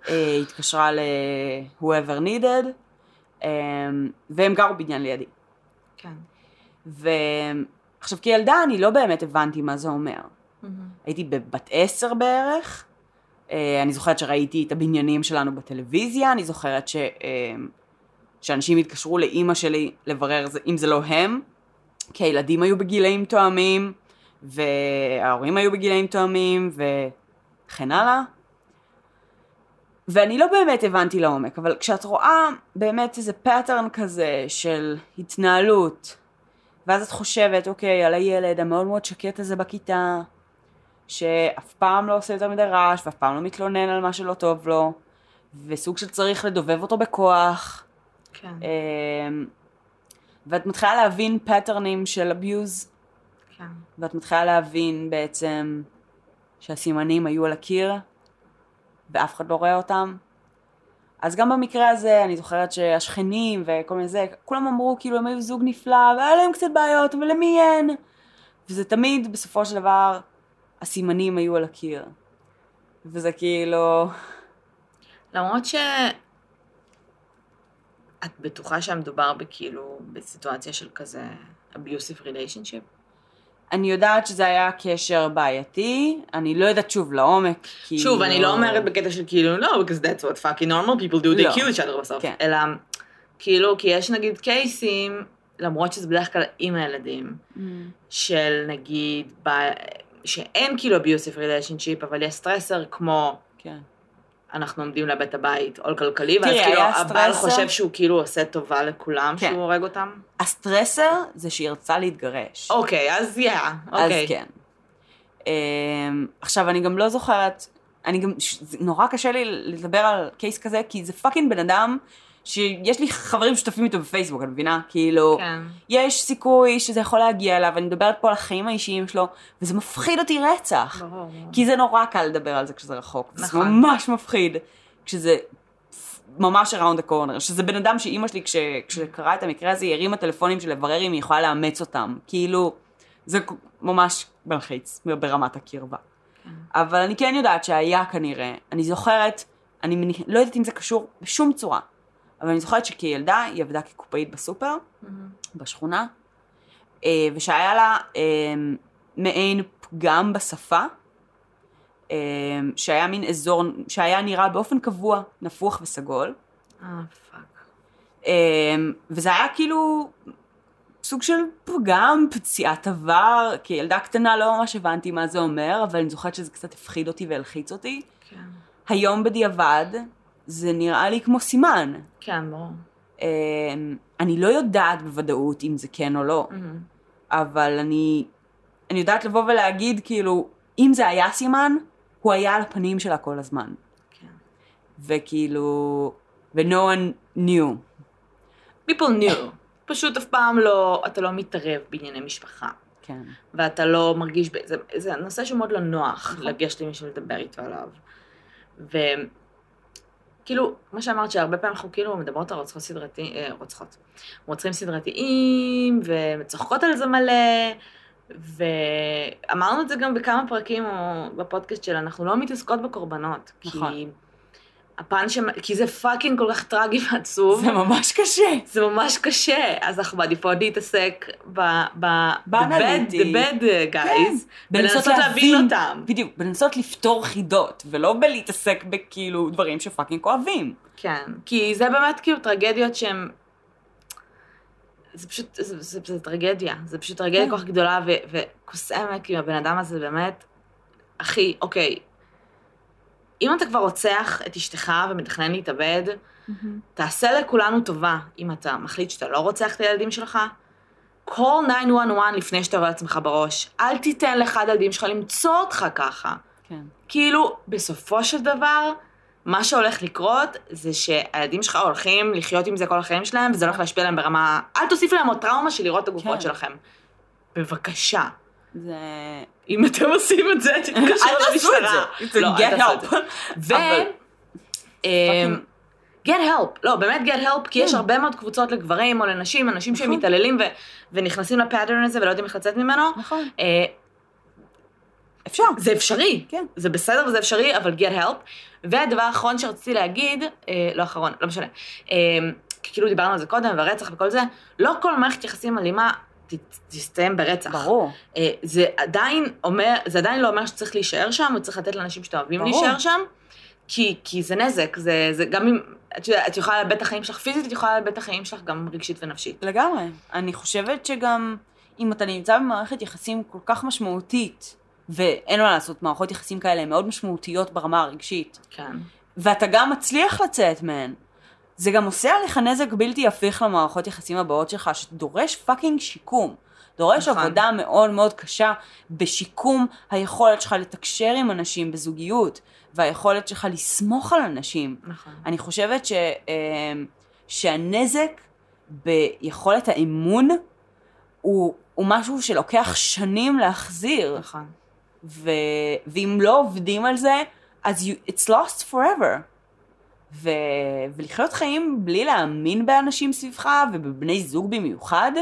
אה, התקשרה ל-whoever needed, אה, והם גרו בניין לידי. כן. ועכשיו כילדה אני לא באמת הבנתי מה זה אומר. הייתי בבת עשר בערך, אה, אני זוכרת שראיתי את הבניינים שלנו בטלוויזיה, אני זוכרת ש, אה, שאנשים התקשרו לאימא שלי לברר אם זה לא הם, כי הילדים היו בגילאים תואמים, וההורים היו בגילאים תואמים, וכן הלאה. ואני לא באמת הבנתי לעומק, אבל כשאת רואה באמת איזה pattern כזה של התנהלות, ואז את חושבת, אוקיי, על הילד המאוד מאוד שקט הזה בכיתה, שאף פעם לא עושה יותר מדי רעש, ואף פעם לא מתלונן על מה שלא טוב לו, וסוג של צריך לדובב אותו בכוח, כן. אמ, ואת מתחילה להבין פאטרנים של abuse, כן. ואת מתחילה להבין בעצם שהסימנים היו על הקיר, ואף אחד לא רואה אותם. אז גם במקרה הזה, אני זוכרת שהשכנים וכל מיני זה, כולם אמרו כאילו הם היו זוג נפלא, והיה להם קצת בעיות, אבל למי אין? וזה תמיד, בסופו של דבר, הסימנים היו על הקיר. וזה כאילו... למרות ש... את בטוחה שמדובר בכאילו, בסיטואציה של כזה abusive relationship? אני יודעת שזה היה קשר בעייתי, אני לא יודעת שוב לעומק, כי... שוב, אני לא אומרת בקטע של כאילו, לא, because that's what fucking normal people do, they לא. kill each other בסוף. כן. אלא כאילו, כי יש נגיד קייסים, למרות שזה בדרך כלל עם הילדים, של נגיד, ב... שאין כאילו abusive relationship, אבל יש סטרסר כמו כן. אנחנו עומדים לאבד את הבית, עול כלכלי, ואז תראי, כאילו הבעל. חושב שהוא כאילו עושה טובה לכולם, כן. שהוא הורג אותם? ה stressor זה שהיא רצתה להתגרש. אוקיי, אז יא, אז אוקיי. כן. אמ, עכשיו, אני גם לא זוכרת, אני גם, נורא קשה לי לדבר על case כזה, כי זה fucking בן אדם שיש לי חברים שותפים איתו בפייסבוק, את מבינה? כאילו, כן. יש סיכוי שזה יכול להגיע אליו, אני מדברת פה על החיים האישיים שלו, וזה מפחיד אותי רצח. ברור. כי זה נורא קל לדבר על זה כשזה רחוק. זה נכון. ממש מפחיד. כשזה ממש around the corner. שזה בן אדם שאימא שלי, כש, כשקרה את המקרה הזה, היא הרימה טלפונים של לברר אם היא יכולה לאמץ אותם. כאילו, זה ממש מלחיץ ברמת הקרבה. אבל אני כן יודעת שהיה כנראה, אני זוכרת, אני מניח, לא יודעת אם זה קשור בשום צורה, אבל אני זוכרת שכילדה היא עבדה כקופאית בסופר, בשכונה, אה, ושהיה לה אה, מעין פגם בשפה, אה, שהיה מין אזור, שהיה נראה באופן קבוע נפוח וסגול, אה, fuck. וזה היה כאילו סוג של פגם, פציעת עבר, כילדה קטנה לא ממש הבנתי מה זה אומר, אבל אני זוכרת שזה קצת הפחיד אותי והלחיץ אותי. כן. היום בדיעבד זה נראה לי כמו סימן. כן, ברור. אה, אני לא יודעת בוודאות אם זה כן או לא, אבל אני, אני יודעת לבוא ולהגיד כאילו, אם זה היה סימן, הוא היה על הפנים שלה כל הזמן. כן. וכאילו, ו-no one knew. people knew. פשוט אף פעם לא, אתה לא מתערב בענייני משפחה. כן. ואתה לא מרגיש, זה, זה נושא שמאוד לא נוח נכון. לגשת למישהו לדבר איתו עליו. וכאילו, כמו שאמרת שהרבה פעמים אנחנו כאילו מדברות על רוצחות סדרתיים, אה, רוצחות, רוצחים סדרתיים, וצוחקות על זה מלא, ואמרנו את זה גם בכמה פרקים או בפודקאסט של אנחנו לא מתעסקות בקורבנות. נכון. כי הפן ש... כי זה fucking כל כך טרגי ועצוב. זה ממש קשה. זה ממש קשה, אז אנחנו מעדיפות להתעסק ב... ב... באנליטי. the bad guys, כן. ולנסות להבין אותם. בדיוק, בלנסות לפתור חידות, ולא בלהתעסק בכאילו דברים ש fucking כואבים. כן, כי זה באמת כאילו טרגדיות שהן... זה פשוט, זה, זה, זה טרגדיה, זה פשוט טרגדיה כן. כל כך גדולה וקוסמת, כאילו הבן אדם הזה באמת, אחי, אוקיי, אם אתה כבר רוצח את אשתך ומתכנן להתאבד, תעשה לכולנו טובה אם אתה מחליט שאתה לא רוצח את הילדים שלך. call 911 לפני שאתה רואה לעצמך בראש. אל תיתן לאחד הילדים שלך למצוא אותך ככה. כן. כאילו, בסופו של דבר, מה שהולך לקרות זה שהילדים שלך הולכים לחיות עם זה כל החיים שלהם, וזה הולך להשפיע עליהם ברמה... אל תוסיף להם עוד טראומה של לראות את הגופות כן. שלכם. בבקשה. זה... אם אתם עושים את זה, תתקשרו אל תעשו את למשטרה. זה. Get help. ו... get help, לא, באמת get help, כי יש כן. הרבה מאוד קבוצות לגברים או לנשים, אנשים שהם נכון. מתעללים ונכנסים לפאטרן הזה ולא יודעים איך לצאת ממנו. נכון. אה, אפשר. זה אפשרי, כן. זה בסדר וזה אפשרי, אבל get help. והדבר האחרון שרציתי להגיד, אה, לא אחרון, לא משנה, אה, כאילו דיברנו על זה קודם, והרצח וכל זה, לא כל מערכת יחסים אלימה תסתיים ברצח. ברור. אה, זה עדיין אומר, זה עדיין לא אומר שצריך להישאר שם, וצריך לתת לאנשים שאתם אוהבים. להישאר שם, כי, כי זה נזק, זה, זה גם אם, את יודעת, את יכולה לאבד את החיים שלך פיזית, את יכולה לאבד את החיים שלך גם רגשית ונפשית. לגמרי. אני חושבת שגם אם אתה נמצא במערכת יחסים כל כך משמעותית, ואין מה לעשות, מערכות יחסים כאלה הן מאוד משמעותיות ברמה הרגשית, כן. ואתה גם מצליח לצאת מהן, זה גם עושה עליך נזק בלתי הפיך למערכות יחסים הבאות שלך, שדורש פאקינג שיקום. דורש נכון. עבודה מאוד מאוד קשה בשיקום היכולת שלך לתקשר עם אנשים בזוגיות, והיכולת שלך לסמוך על אנשים. נכון. אני חושבת ש, אמ, שהנזק ביכולת האמון הוא, הוא משהו שלוקח שנים להחזיר, נכון. ו, ואם לא עובדים על זה, אז you, it's lost forever. ו, ולחיות חיים בלי להאמין באנשים סביבך ובבני זוג במיוחד,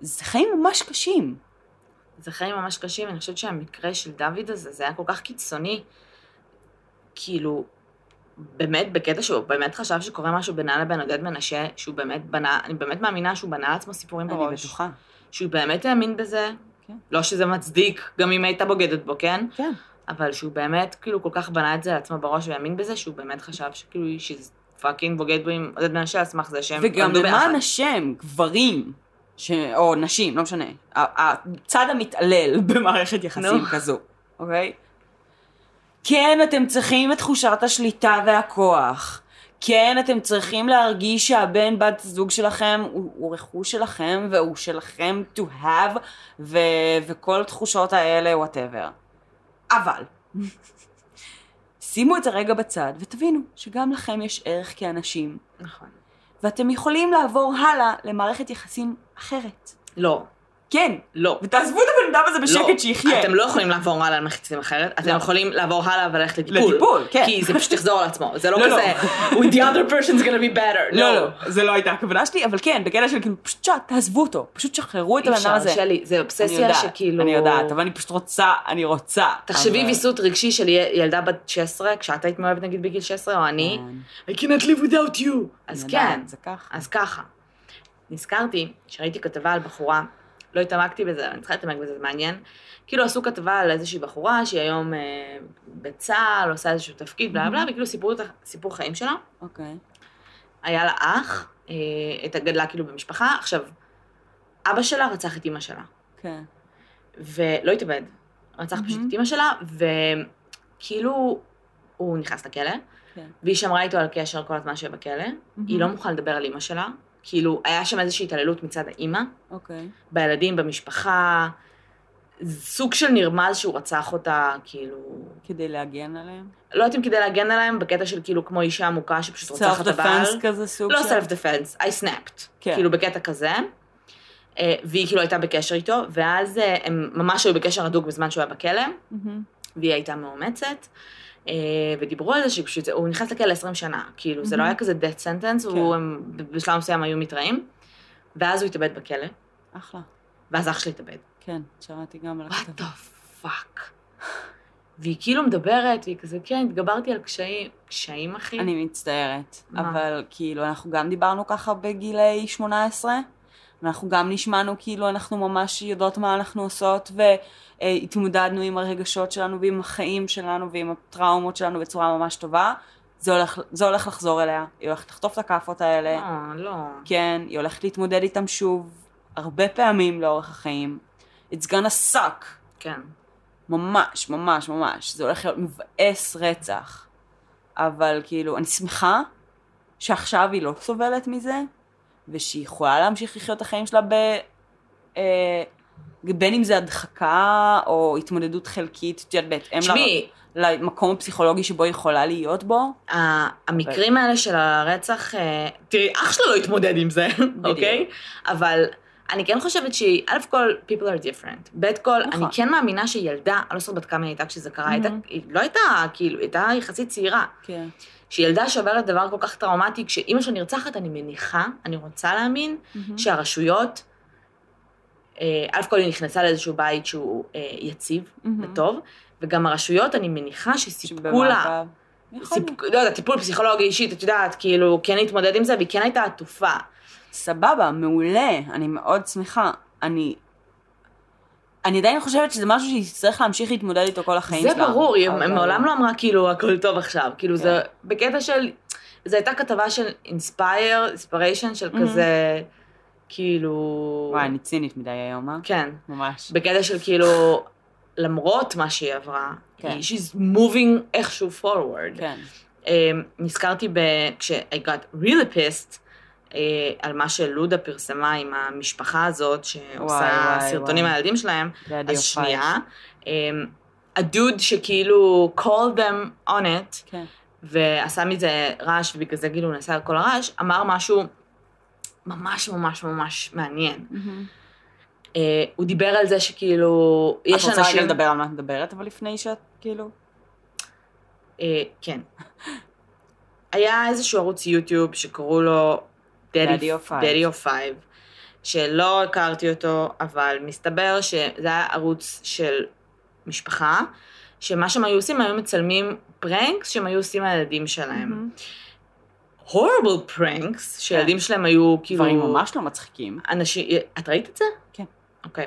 זה חיים ממש קשים. זה חיים ממש קשים, אני חושבת שהמקרה של דוד הזה, זה היה כל כך קיצוני. כאילו, באמת, בקטע שהוא באמת חשב שקורה משהו בינה לבין עודד מנשה, שהוא באמת בנה, אני באמת מאמינה שהוא בנה לעצמו סיפורים אני בראש. בטוחה. שהוא באמת האמין בזה, כן. לא שזה מצדיק, גם אם הייתה בוגדת בו, כן? כן. אבל שהוא באמת, כאילו, כל כך בנה את זה לעצמו בראש והאמין בזה, שהוא באמת חשב שכאילו, she's פאקינג בוגד בו עם עודד מנשה על סמך זה שהם וגם. למען השם, גברים, ש... או נשים, לא משנה, הצד המתעלל במערכת יחסים נו. כזו, אוקיי? כן, אתם צריכים את תחושת השליטה והכוח. כן, אתם צריכים להרגיש שהבן בת זוג שלכם הוא, הוא רכוש שלכם והוא שלכם to have ו, וכל התחושות האלה, וואטאבר. אבל, שימו את זה רגע בצד ותבינו שגם לכם יש ערך כאנשים. נכון. ואתם יכולים לעבור הלאה למערכת יחסים אחרת. לא. כן. לא. ותעזבו את הבן אדם הזה בשקט לא, שיחיה. אתם לא יכולים לעבור הלאה למחצים אחרת, אתם לא. יכולים לעבור הלאה וללכת לטיפול. לטיפול, כן. כי זה פשוט יחזור על עצמו, זה לא לא, לא. כזה, with the other person's gonna be better. לא, לא, זה לא הייתה הכוונה שלי, אבל כן, בקטע של כאילו, פשוט שע- תעזבו אותו, פשוט שחררו את אי הבן אדם הזה. אפשר, שלי, זה אובססיה שכאילו... אני יודעת, אבל אני פשוט רוצה, אני רוצה. תחשבי אבל- ויסות רגשי של ילדה בת 16, כשאת היית מאוהבת נגיד בגיל 16, או אני, כן, I cannot live without you. אז כן. אז ככה. נזכרתי שראיתי כתבה על בחורה, לא התעמקתי בזה, אני צריכה להתעמק בזה, זה מעניין. כאילו עשו כתבה על איזושהי בחורה שהיא היום אה, בצה"ל, עושה איזשהו תפקיד, בלה בלה, וכאילו סיפרו את הסיפור חיים שלה. אוקיי. היה לה אח, אה, גדלה כאילו במשפחה. עכשיו, אבא שלה רצח את אימא שלה, כן. ולא התאבד, רצח פשוט מהמם. את אימא שלה, וכאילו הוא נכנס לכלא, כן. והיא שמרה איתו על קשר כל הזמן שהיה בכלא. היא לא מוכנה לדבר על אימא שלה, כאילו, היה שם איזושהי התעללות מצד האימא, אוקיי. בילדים, במשפחה, סוג של נרמז שהוא רצח אותה, כאילו, כדי להגן עליהם? לא יודעת אם כדי להגן עליהם, בקטע של כאילו כמו אישה עמוקה שפשוט רוצחת את הבעל. Self-defense כזה סוג לא של... סלף דפנס, I snapped, כן. כאילו בקטע כזה. אה, והיא כאילו הייתה בקשר איתו, ואז אה, הם ממש היו בקשר הדוק בזמן שהוא היה בכלא, מהמם. והיא הייתה מאומצת, ודיברו על זה שפשוט, הוא נכנס לכלא 20 שנה, כאילו זה לא. היה כזה death sentence, כן. הם בשלב מסוים היו מתראים, ואז הוא התאבד בכלא, אחלה. ואז אח שלי התאבד. כן, שמעתי גם על what הכתבה. the fuck. והיא כאילו מדברת, והיא כזה, כן, התגברתי על קשיים, קשיים אחי? אני מצטערת, מה? אבל כאילו אנחנו גם דיברנו ככה בגילי 18, ואנחנו גם נשמענו כאילו אנחנו ממש יודעות מה אנחנו עושות, והתמודדנו עם הרגשות שלנו ועם החיים שלנו ועם הטראומות שלנו בצורה ממש טובה. זה הולך, זה הולך לחזור אליה, היא הולכת לחטוף את הכאפות האלה, לא, לא. כן, היא הולכת להתמודד איתם שוב, הרבה פעמים לאורך החיים. It's gonna suck. כן. ממש, ממש, ממש. זה הולך להיות מבאס רצח. אבל כאילו, אני שמחה שעכשיו היא לא סובלת מזה, ושהיא יכולה להמשיך לחיות את החיים שלה ב... אה, בין אם זה הדחקה או התמודדות חלקית, את יודעת, בהתאם תשמעי, ל- למקום הפסיכולוגי שבו היא יכולה להיות בו. המקרים האלה של הרצח, אה, תראי, אח שלו לא התמודד עם זה, אוקיי? אבל אני כן חושבת שהיא, א' כל, people are different. ב' כל, נכון. אני כן מאמינה שילדה, אני לא זוכרת בת כמה היא הייתה כשזה קרה. היא לא הייתה, כאילו, היא הייתה יחסית צעירה. כן. שילדה שעוברת דבר כל כך טראומטי, כשאימא שלה נרצחת, אני מניחה, אני רוצה להאמין, שהרשויות, אה, א' כל היא נכנסה לאיזשהו בית שהוא אה, יציב מהמם. וטוב, וגם הרשויות, אני מניחה שסיפקו לה, שבמעקב. יכול להיות. סיפ... לא יודעת, טיפול פסיכולוגי אישית, את יודעת, כאילו, כן להתמודד עם זה, והיא כן הייתה עטופה. סבבה, מעולה, אני מאוד שמחה. אני... אני עדיין חושבת שזה משהו שהיא תצטרך להמשיך להתמודד איתו כל החיים זה שלה. ברור, היא אבל- מעולם לא אמרה כאילו הכל טוב עכשיו, כאילו זה כן. בקטע של, זו הייתה כתבה של inspire, inspiration של Mhm. כזה, כאילו, וואי, אני צינית מדי היום, אה? כן, ממש. בקטע של כאילו, למרות מה שהיא עברה, כן. היא- she's moving איכשהו forward. כן. אמ, נזכרתי ב... כש-I got really pissed על מה שלודה פרסמה עם המשפחה הזאת, שעושה סרטונים וואי. על הילדים שלהם, אז אוף שנייה. אמ, הדוד שכאילו called them on it, כן. ועשה מזה רעש, ובגלל זה כאילו נסע על כל הרעש, אמר משהו ממש ממש ממש מעניין. אה, הוא דיבר על זה שכאילו, את יש רוצה רגע אנשים... לדבר על מה את מדברת, אבל לפני שאת, כאילו... אה, כן. היה איזשהו ערוץ יוטיוב שקראו לו Daddy of Five, שלא הכרתי אותו, אבל מסתבר שזה היה ערוץ של משפחה, שמה שהם היו עושים, היו מצלמים פרנקס שהם היו עושים לילדים שלהם. הורבל פרנקס, שילדים שלהם היו כאילו... דברים ממש לא מצחיקים. אנשים... את ראית את זה? כן. אוקיי.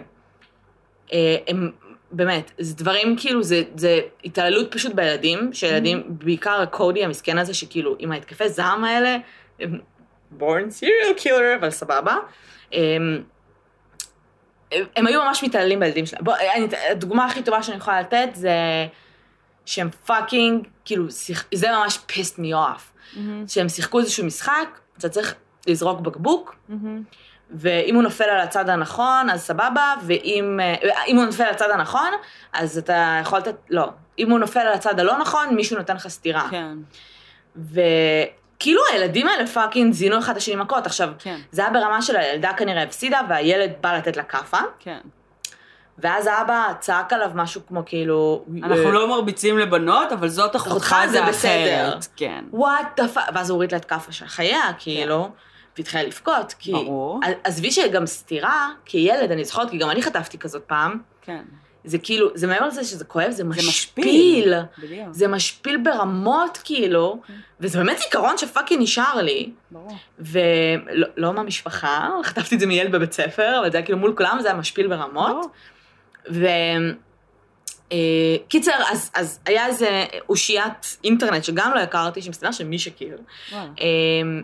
אה, הם באמת, זה דברים כאילו, זה, זה התעללות פשוט בילדים, שילדים, Mm-hmm. בעיקר הקודי המסכן הזה, שכאילו עם ההתקפי זעם האלה, הם born serial killer, אבל סבבה. הם, הם, הם היו ממש מתעללים בילדים שלהם. בוא, אני, הדוגמה הכי טובה שאני יכולה לתת זה שהם fucking, כאילו, שיח, זה ממש pissed me off. שהם שיחקו איזשהו משחק, אתה צריך לזרוק בקבוק, ואם הוא נופל על הצד הנכון, אז סבבה, ואם אה, הוא נופל על הצד הנכון, אז אתה יכול לתת, לא. אם הוא נופל על הצד הלא נכון, מישהו נותן לך סטירה. כן, וכאילו הילדים האלה fucking זינו אחד את השני מכות. עכשיו, כן. זה היה ברמה של הילדה כנראה הפסידה, והילד בא לתת לה כאפה, כן. ואז האבא צעק עליו משהו כמו כאילו... אנחנו לא מרביצים לבנות, אבל זאת אחותך זה בסדר. אחרת. כן. what the fuck, ואז הוא הוריד לה את כאפה של חייה, כאילו, והתחילה לבכות, כי... ברור. עזבי שגם סטירה, כילד, אני זוכרת, כי גם אני חטפתי כזאת פעם, כן. זה כאילו, זה מעבר לזה שזה כואב, זה זה משפיל. משפיל. בדיוק. זה משפיל ברמות, כאילו, וזה באמת זיכרון ש fucking נשאר לי, ברור. ולא לא מהמשפחה, חטפתי את זה מילד בבית ספר, אבל זה היה כאילו מול כולם, זה היה משפיל ברמות. ברור. ו... אה, קיצר, אז, אז היה איזה אושיית אינטרנט שגם לא הכרתי, שמסתבר של מי שכיר. אמ,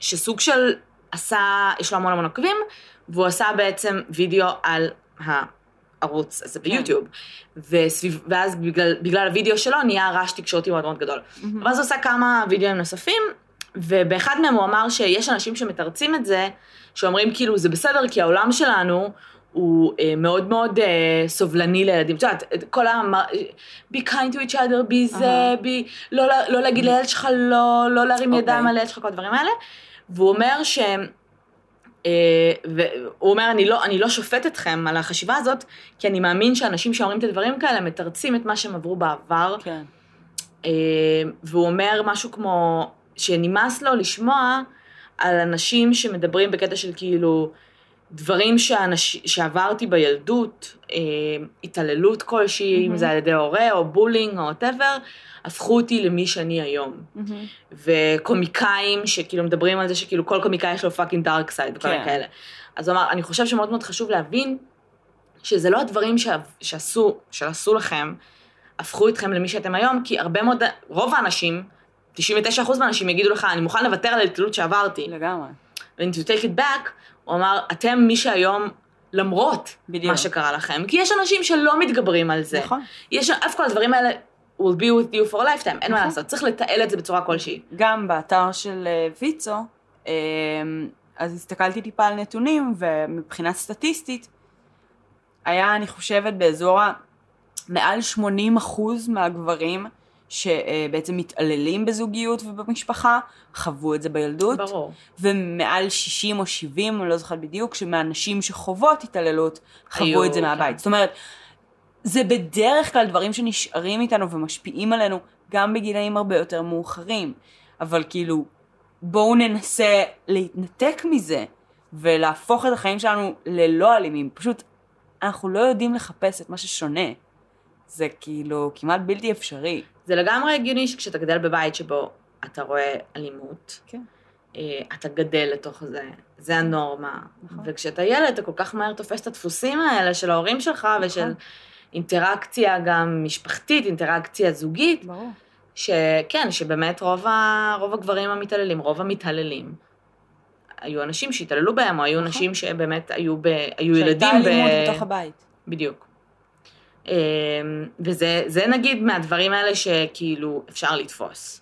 שסוג של עשה, יש לו המון המון עוקבים, והוא עשה בעצם וידאו על הערוץ הזה כן. ביוטיוב. וסביב, ואז בגלל, בגלל הוידאו שלו נהיה רעש תקשורתי מאוד מאוד גדול. ואז הוא עשה כמה וידאוים נוספים, ובאחד מהם הוא אמר שיש אנשים שמתרצים את זה, שאומרים כאילו זה בסדר כי העולם שלנו הוא אה, מאוד מאוד אה, סובלני לילדים. את יודעת, כל ה... be kind to each other, be זה, אהה. be... לא, לא, לא להגיד לילד שלך לא, לא להרים אוקיי. ידיים על הילד שלך, כל הדברים האלה. והוא אומר ש... אה, והוא אומר, אני לא, אני לא שופט אתכם על החשיבה הזאת, כי אני מאמין שאנשים שאומרים את הדברים כאלה מתרצים את מה שהם עברו בעבר, כן. אה, והוא אומר משהו כמו, שנמאס לו לשמוע על אנשים שמדברים בקטע של כאילו, דברים שאנש, שעברתי בילדות, אה, התעללות כלשהי, אם זה על ידי הורה או bullying או whatever, הפכו אותי למי שאני היום. וקומיקאים שכאילו מדברים על זה שכאילו כל קומיקאי יש לו fucking dark side וכל כן. כאלה. אז הוא אמר, אני חושב שמאוד מאוד חשוב להבין שזה לא הדברים ש... שעשו, שעשו לכם, הפכו אתכם למי שאתם היום, כי הרבה מאוד, רוב האנשים, 99% מהאנשים יגידו לך, אני מוכן לוותר על ההתעללות שעברתי. לגמרי. ו- to take it back, הוא אמר, אתם מי שהיום, למרות בדיוק. מה שקרה לכם, כי יש אנשים שלא מתגברים על זה. נכון. יש, אף כל הדברים האלה will be with you for a lifetime, אין מה נכון. לעשות, צריך לתעל את זה בצורה כלשהי. גם באתר של אה, ויצו, אה, אז הסתכלתי טיפה על נתונים, ומבחינה סטטיסטית, היה, אני חושבת, באזור ה... מעל 80 אחוז מהגברים שבעצם מתעללים בזוגיות ובמשפחה, חוו את זה בילדות. ברור. ומעל 60 או 70, אני לא זוכרת בדיוק, שמהנשים שחוות התעללות, חוו היו, את זה כן. מהבית. זאת אומרת, זה בדרך כלל דברים שנשארים איתנו ומשפיעים עלינו גם בגילאים הרבה יותר מאוחרים. אבל כאילו, בואו ננסה להתנתק מזה ולהפוך את החיים שלנו ללא אלימים. פשוט, אנחנו לא יודעים לחפש את מה ששונה. זה כאילו כמעט בלתי אפשרי. זה לגמרי הגיוני שכשאתה גדל בבית שבו אתה רואה אלימות, כן. אה, אתה גדל לתוך זה, זה הנורמה. נכון. וכשאתה ילד, אתה כל כך מהר תופס את הדפוסים האלה של ההורים שלך ושל נכון. אינטראקציה גם משפחתית, אינטראקציה זוגית, ברור. שכן, שבאמת רוב, ה... רוב הגברים המתעללים, רוב המתעללים, היו אנשים שהתעללו בהם, או היו נכון. אנשים שבאמת היו, ב... היו שהייתה ילדים ב... אלימות בתוך הבית. בדיוק. אמ, וזה זה נגיד מהדברים האלה שכאילו אפשר לתפוס.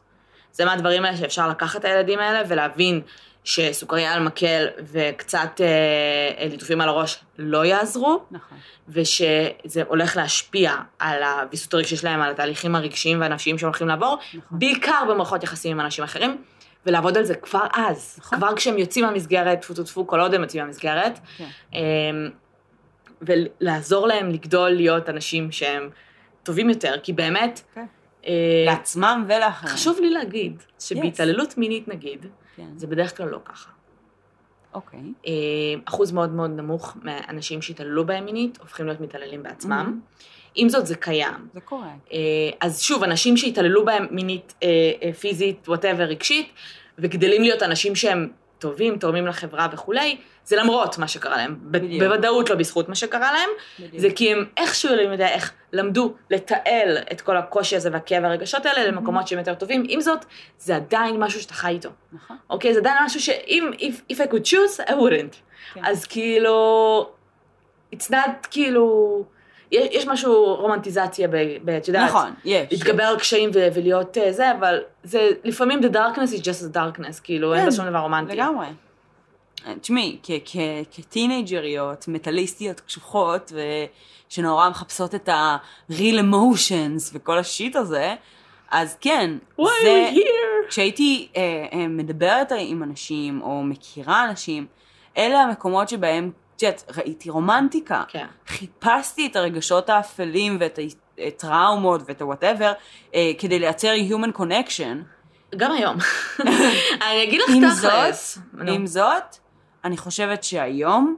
זה מהדברים האלה שאפשר לקחת את הילדים האלה ולהבין שסוכריה על מקל וקצת אה, ליטופים על הראש לא יעזרו, נכון. ושזה הולך להשפיע על הוויסות הרגשי שלהם, על התהליכים הרגשיים והנפשיים שהם הולכים לעבור, נכון. בעיקר במערכות יחסים עם אנשים אחרים, ולעבוד על זה כבר אז, נכון. כבר כשהם יוצאים מהמסגרת, טפו טפו טפו, כל עוד הם יוצאים מהמסגרת, כן. אמ, ולעזור להם לגדול להיות אנשים שהם טובים יותר, כי באמת, כן. אה, לעצמם ולאחרים. חשוב לי להגיד שבהתעללות מינית נגיד, כן. זה בדרך כלל לא ככה. אוקיי. אה, אחוז מאוד מאוד נמוך מהאנשים שהתעללו בהם מינית הופכים להיות מתעללים בעצמם. עם זאת זה קיים. זה קורה. אה, אז שוב, אנשים שהתעללו בהם מינית, אה, אה, פיזית, וואטאבר, רגשית, וגדלים להיות אנשים שהם טובים, תורמים לחברה וכולי, זה למרות מה שקרה להם. בדיוק. בוודאות לא בזכות מה שקרה להם, זה כי הם איכשהו אלוהים יודע איך למדו לתעל את כל הקושי הזה והכאב והרגשות האלה למקומות שהם יותר טובים. עם זאת, זה עדיין משהו שאתה חי איתו. נכון. אוקיי? זה עדיין משהו שאם, if, if I could choose, I wouldn't. כן. אז כאילו, it's not כאילו, יש, יש משהו רומנטיזציה, ב, ב, את יודעת, נכון, יש. להתגבר על קשיים ו- ולהיות אה, זה, אבל זה, לפעמים the darkness is just a darkness, כאילו, אין כן, בה שום דבר רומנטי. לגמרי. תשמעי, כ- כ- כטינג'ריות, מטאליסטיות קשוחות, ושנורא מחפשות את ה-real emotions וכל השיט הזה, אז כן, Why זה... כשהייתי אה, אה, מדברת עם אנשים, או מכירה אנשים, אלה המקומות שבהם, את יודעת, ראיתי רומנטיקה. כן. חיפשתי את הרגשות האפלים ואת הטראומות ואת ה-whatever, אה, כדי לייצר human connection. גם היום. אני אגיד לך תכלס. עם זאת, אני חושבת שהיום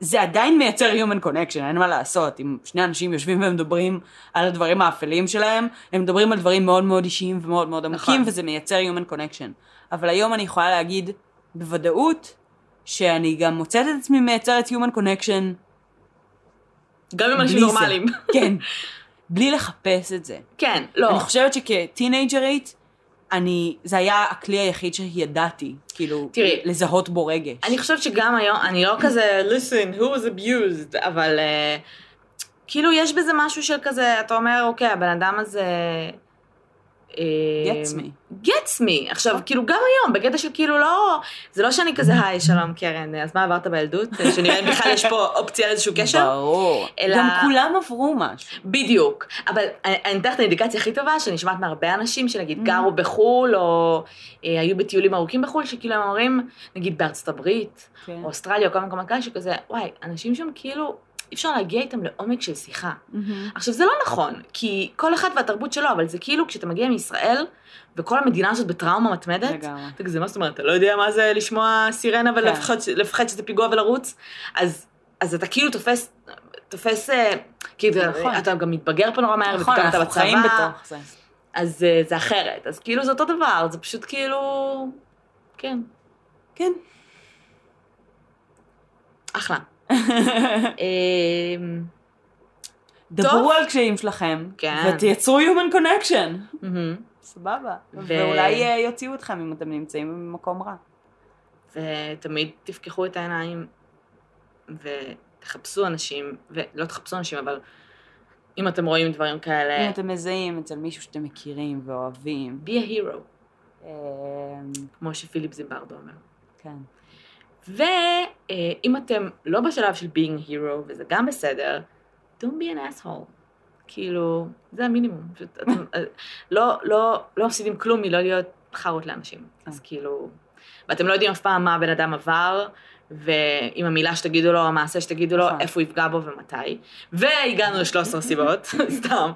זה עדיין מייצר human connection, אין מה לעשות. אם שני אנשים יושבים ומדברים על הדברים האפלים שלהם, הם מדברים על דברים מאוד מאוד אישיים ומאוד מאוד עמוקים, נכון. וזה מייצר human connection. אבל היום אני יכולה להגיד בוודאות, שאני גם מוצאת את עצמי מייצרת human connection גם עם אנשים נורמליים. כן. בלי לחפש את זה. כן, לא. אני חושבת שכטינג'רית, אני, זה היה הכלי היחיד שידעתי, כאילו, תראי, לזהות בו רגש. אני חושבת שגם היום, אני לא כזה, listen, who was abused, אבל uh, כאילו יש בזה משהו של כזה, אתה אומר, אוקיי, הבן אדם הזה... Gets me. gets me. עכשיו, כאילו, גם היום, בקטע של כאילו לא, זה לא שאני כזה, היי, שלום, קרן, אז מה עברת בילדות? שנראה אם בכלל יש פה אופציה לאיזשהו קשר? ברור. אלא- גם כולם עברו משהו. בדיוק. אבל אני אתן לך את האינדיקציה הכי טובה, שאני שומעת מהרבה אנשים שנגיד Mm-hmm. גרו בחו"ל, או אה, היו בטיולים ארוכים בחו"ל, שכאילו הם אומרים, נגיד בארצות הברית, כן. או אוסטרליה, או כל מקומות כאלה, שכזה, וואי, אנשים שם כאילו, אי אפשר להגיע איתם לעומק של שיחה. עכשיו, זה לא נכון, כי כל אחד והתרבות שלו, אבל זה כאילו כשאתה מגיע מישראל, וכל המדינה הזאת בטראומה מתמדת, לגמרי. אתה כזה, מה זאת אומרת, אתה לא יודע מה זה לשמוע סירנה ולפחד לפחד שזה פיגוע ולרוץ? אז, אז אתה כאילו תופס, תופס, אה, כאילו, נכון. אתה גם מתבגר פה נורא מהר, נכון, אנחנו חיים בתוך זה. אז אה, זה אחרת. אז כאילו זה אותו דבר, זה פשוט כאילו, כן, כן. אחלה. אמ, דברו על קשיים שלכם, כן. ותייצרו human connection. סבבה. ו- ואולי אה, יוציאו אתכם אם אתם נמצאים במקום רע. ותמיד תפקחו את העיניים ותחפשו אנשים, ולא תחפשו אנשים, אבל אם אתם רואים דברים כאלה, אם אתם מזהים אצל מישהו שאתם מכירים ואוהבים. be a hero, אה, כמו שפיליפ זימברדו אומר. כן. ואם אתם לא בשלב של being hero, וזה גם בסדר, don't be an asshole. כאילו, זה המינימום. פשוט, אתם, אה, לא, לא, לא מפסידים כלום מלא להיות חארות לאנשים. אז כאילו, ואתם לא יודעים אף פעם מה הבן אדם עבר, ועם המילה שתגידו לו, המעשה שתגידו לו, נכון. איפה הוא יפגע בו ומתי. והגענו ל-13 סיבות, סתם.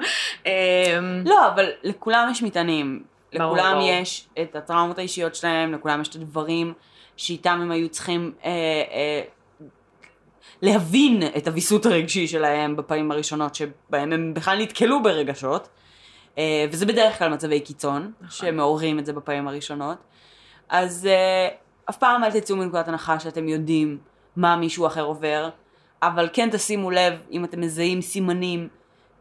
אמ, לא, אבל לכולם יש מטענים. לכולם. יש את הטראומות האישיות שלהם, לכולם יש את הדברים שאיתם הם היו צריכים אה, אה, להבין את הוויסות הרגשי שלהם בפעמים הראשונות שבהם הם בכלל נתקלו ברגשות. אה, וזה בדרך כלל מצבי קיצון, נכון. שמעוררים את זה בפעמים הראשונות. אז אה, אף פעם אל תצאו מנקודת הנחה שאתם יודעים מה מישהו אחר עובר, אבל כן תשימו לב אם אתם מזהים סימנים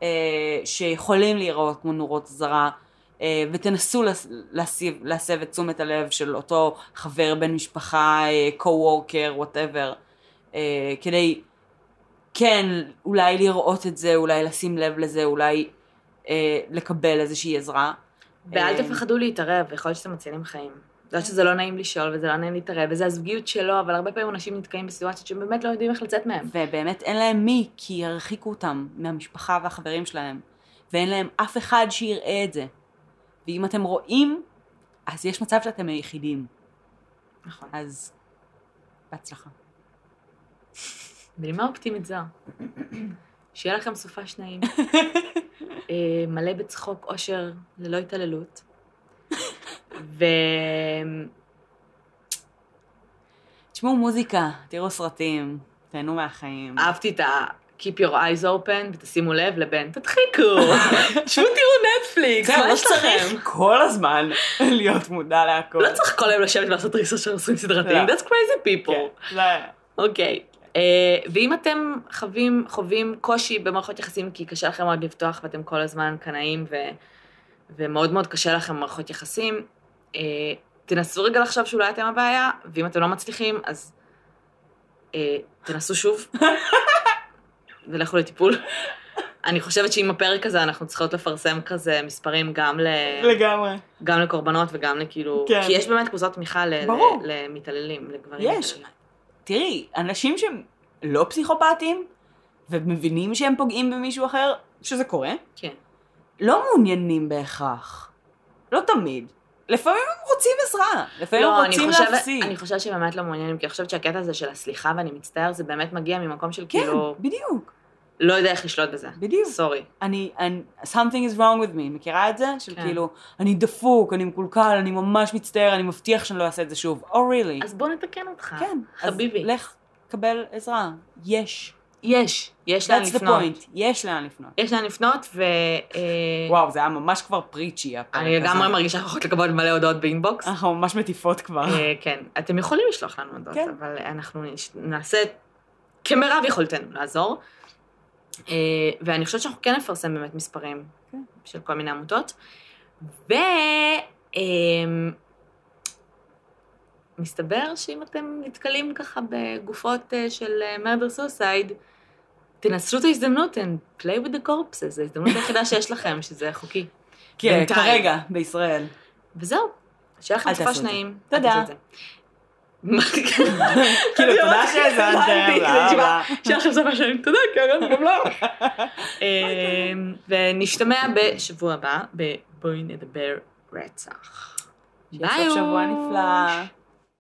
אה, שיכולים להיראות כמו נורות אזהרה, אה, ותנסו לס- להסיב, להסב את תשומת הלב של אותו חבר, בן משפחה, אה, co-worker, whatever, אה, כדי כן אולי לראות את זה, אולי לשים לב לזה, אולי אה, לקבל איזושהי עזרה. ואל אה, תפחדו להתערב, יכול להיות שאתם מצילים חיים. יודעת שזה לא נעים לשאול וזה לא נעים להתערב, וזה הזוגיות שלו, אבל הרבה פעמים אנשים נתקעים בסיטואציות שהם באמת לא יודעים איך לצאת מהם. ובאמת אין להם מי, כי ירחיקו אותם מהמשפחה והחברים שלהם, ואין להם אף אחד שיראה את זה. ואם אתם רואים, אז יש מצב שאתם היחידים. נכון. אז בהצלחה. בנימה אופטימית זו, שיהיה לכם סופש נעים, אה, מלא בצחוק, אושר, ללא התעללות. ו... תשמעו מוזיקה, תראו סרטים, תהנו מהחיים. אהבתי את ה... keep your eyes open ותשימו לב לבין תדחיקו, שבו תראו נטפליקס, מה לא יש לכם? צריך כל הזמן להיות מודע להכל. לא צריך כל היום לשבת ולעשות ריסוס של נושאים סדרתיים, לא. that's crazy people. כן, אוקיי. אה, ואם אתם חווים, חווים קושי במערכות יחסים כי קשה לכם מאוד לפתוח ואתם כל הזמן קנאים ו, ומאוד מאוד קשה לכם במערכות יחסים, אה, תנסו רגע לחשוב שאולי אתם הבעיה, ואם אתם לא מצליחים, אז אה, תנסו שוב ולכו לטיפול. אני חושבת שעם הפרק הזה אנחנו צריכות לפרסם כזה מספרים גם, ל... לגמרי. גם לקורבנות וגם לכאילו... כן. כי יש באמת קבוצות תמיכה ל... ברור. למתעללים, לגברים יש. מתעללים. תראי, אנשים שהם לא פסיכופטים, ומבינים שהם פוגעים במישהו אחר, שזה קורה, כן. לא מעוניינים בהכרח. לא תמיד. לפעמים הם רוצים עזרה. לפעמים לא, הם אני רוצים חושבת, להפסיק. אני חושבת שבאמת לא מעוניינים, כי אני חושבת שהקטע הזה של הסליחה ואני מצטער, זה באמת מגיע ממקום של כן, כאילו, בדיוק. לא יודע איך לשלוט בזה. בדיוק. סורי. אני, אני, something is wrong with me, מכירה את זה? של כן. כאילו, אני דפוק, אני מקולקל, אני ממש מצטער, אני מבטיח שאני לא אעשה את זה שוב. Oh really? אז בוא נתקן אותך. כן. אז חביבי. לך, קבל עזרה. יש. יש, יש לאן That's the לפנות. point. יש לאן לפנות. יש לאן לפנות, ו... אה, וואו, זה היה ממש כבר פריצ'י, הפרק אני הזה. לגמרי מרגישה שאנחנו יכולות לקבל מלא הודעות באינבוקס. אנחנו ממש מטיפות כבר. אה, כן, אתם יכולים לשלוח לנו הודעות, כן. אבל אנחנו נעשה כמירב יכולתנו לעזור. אה, ואני חושבת שאנחנו כן נפרסם באמת מספרים כן. של כל מיני עמותות. ו... אמ, מסתבר שאם אתם נתקלים ככה בגופות אה, של מרדר סוסייד, תנצלו את ההזדמנות and play with the corpses, זו ההזדמנות היחידה שיש לכם, שזה חוקי. כן. כרגע, בישראל. וזהו, שיהיה לכם זה. נעים. תודה. כאילו, אני תודה שהאזנתם, הבנתי, לא, זה לא. סופש נעים. תודה, קרן, גם לך. אמ, ונשתמע בשבוע הבא בבואי נדבר רצח. סוף שבוע נפלא.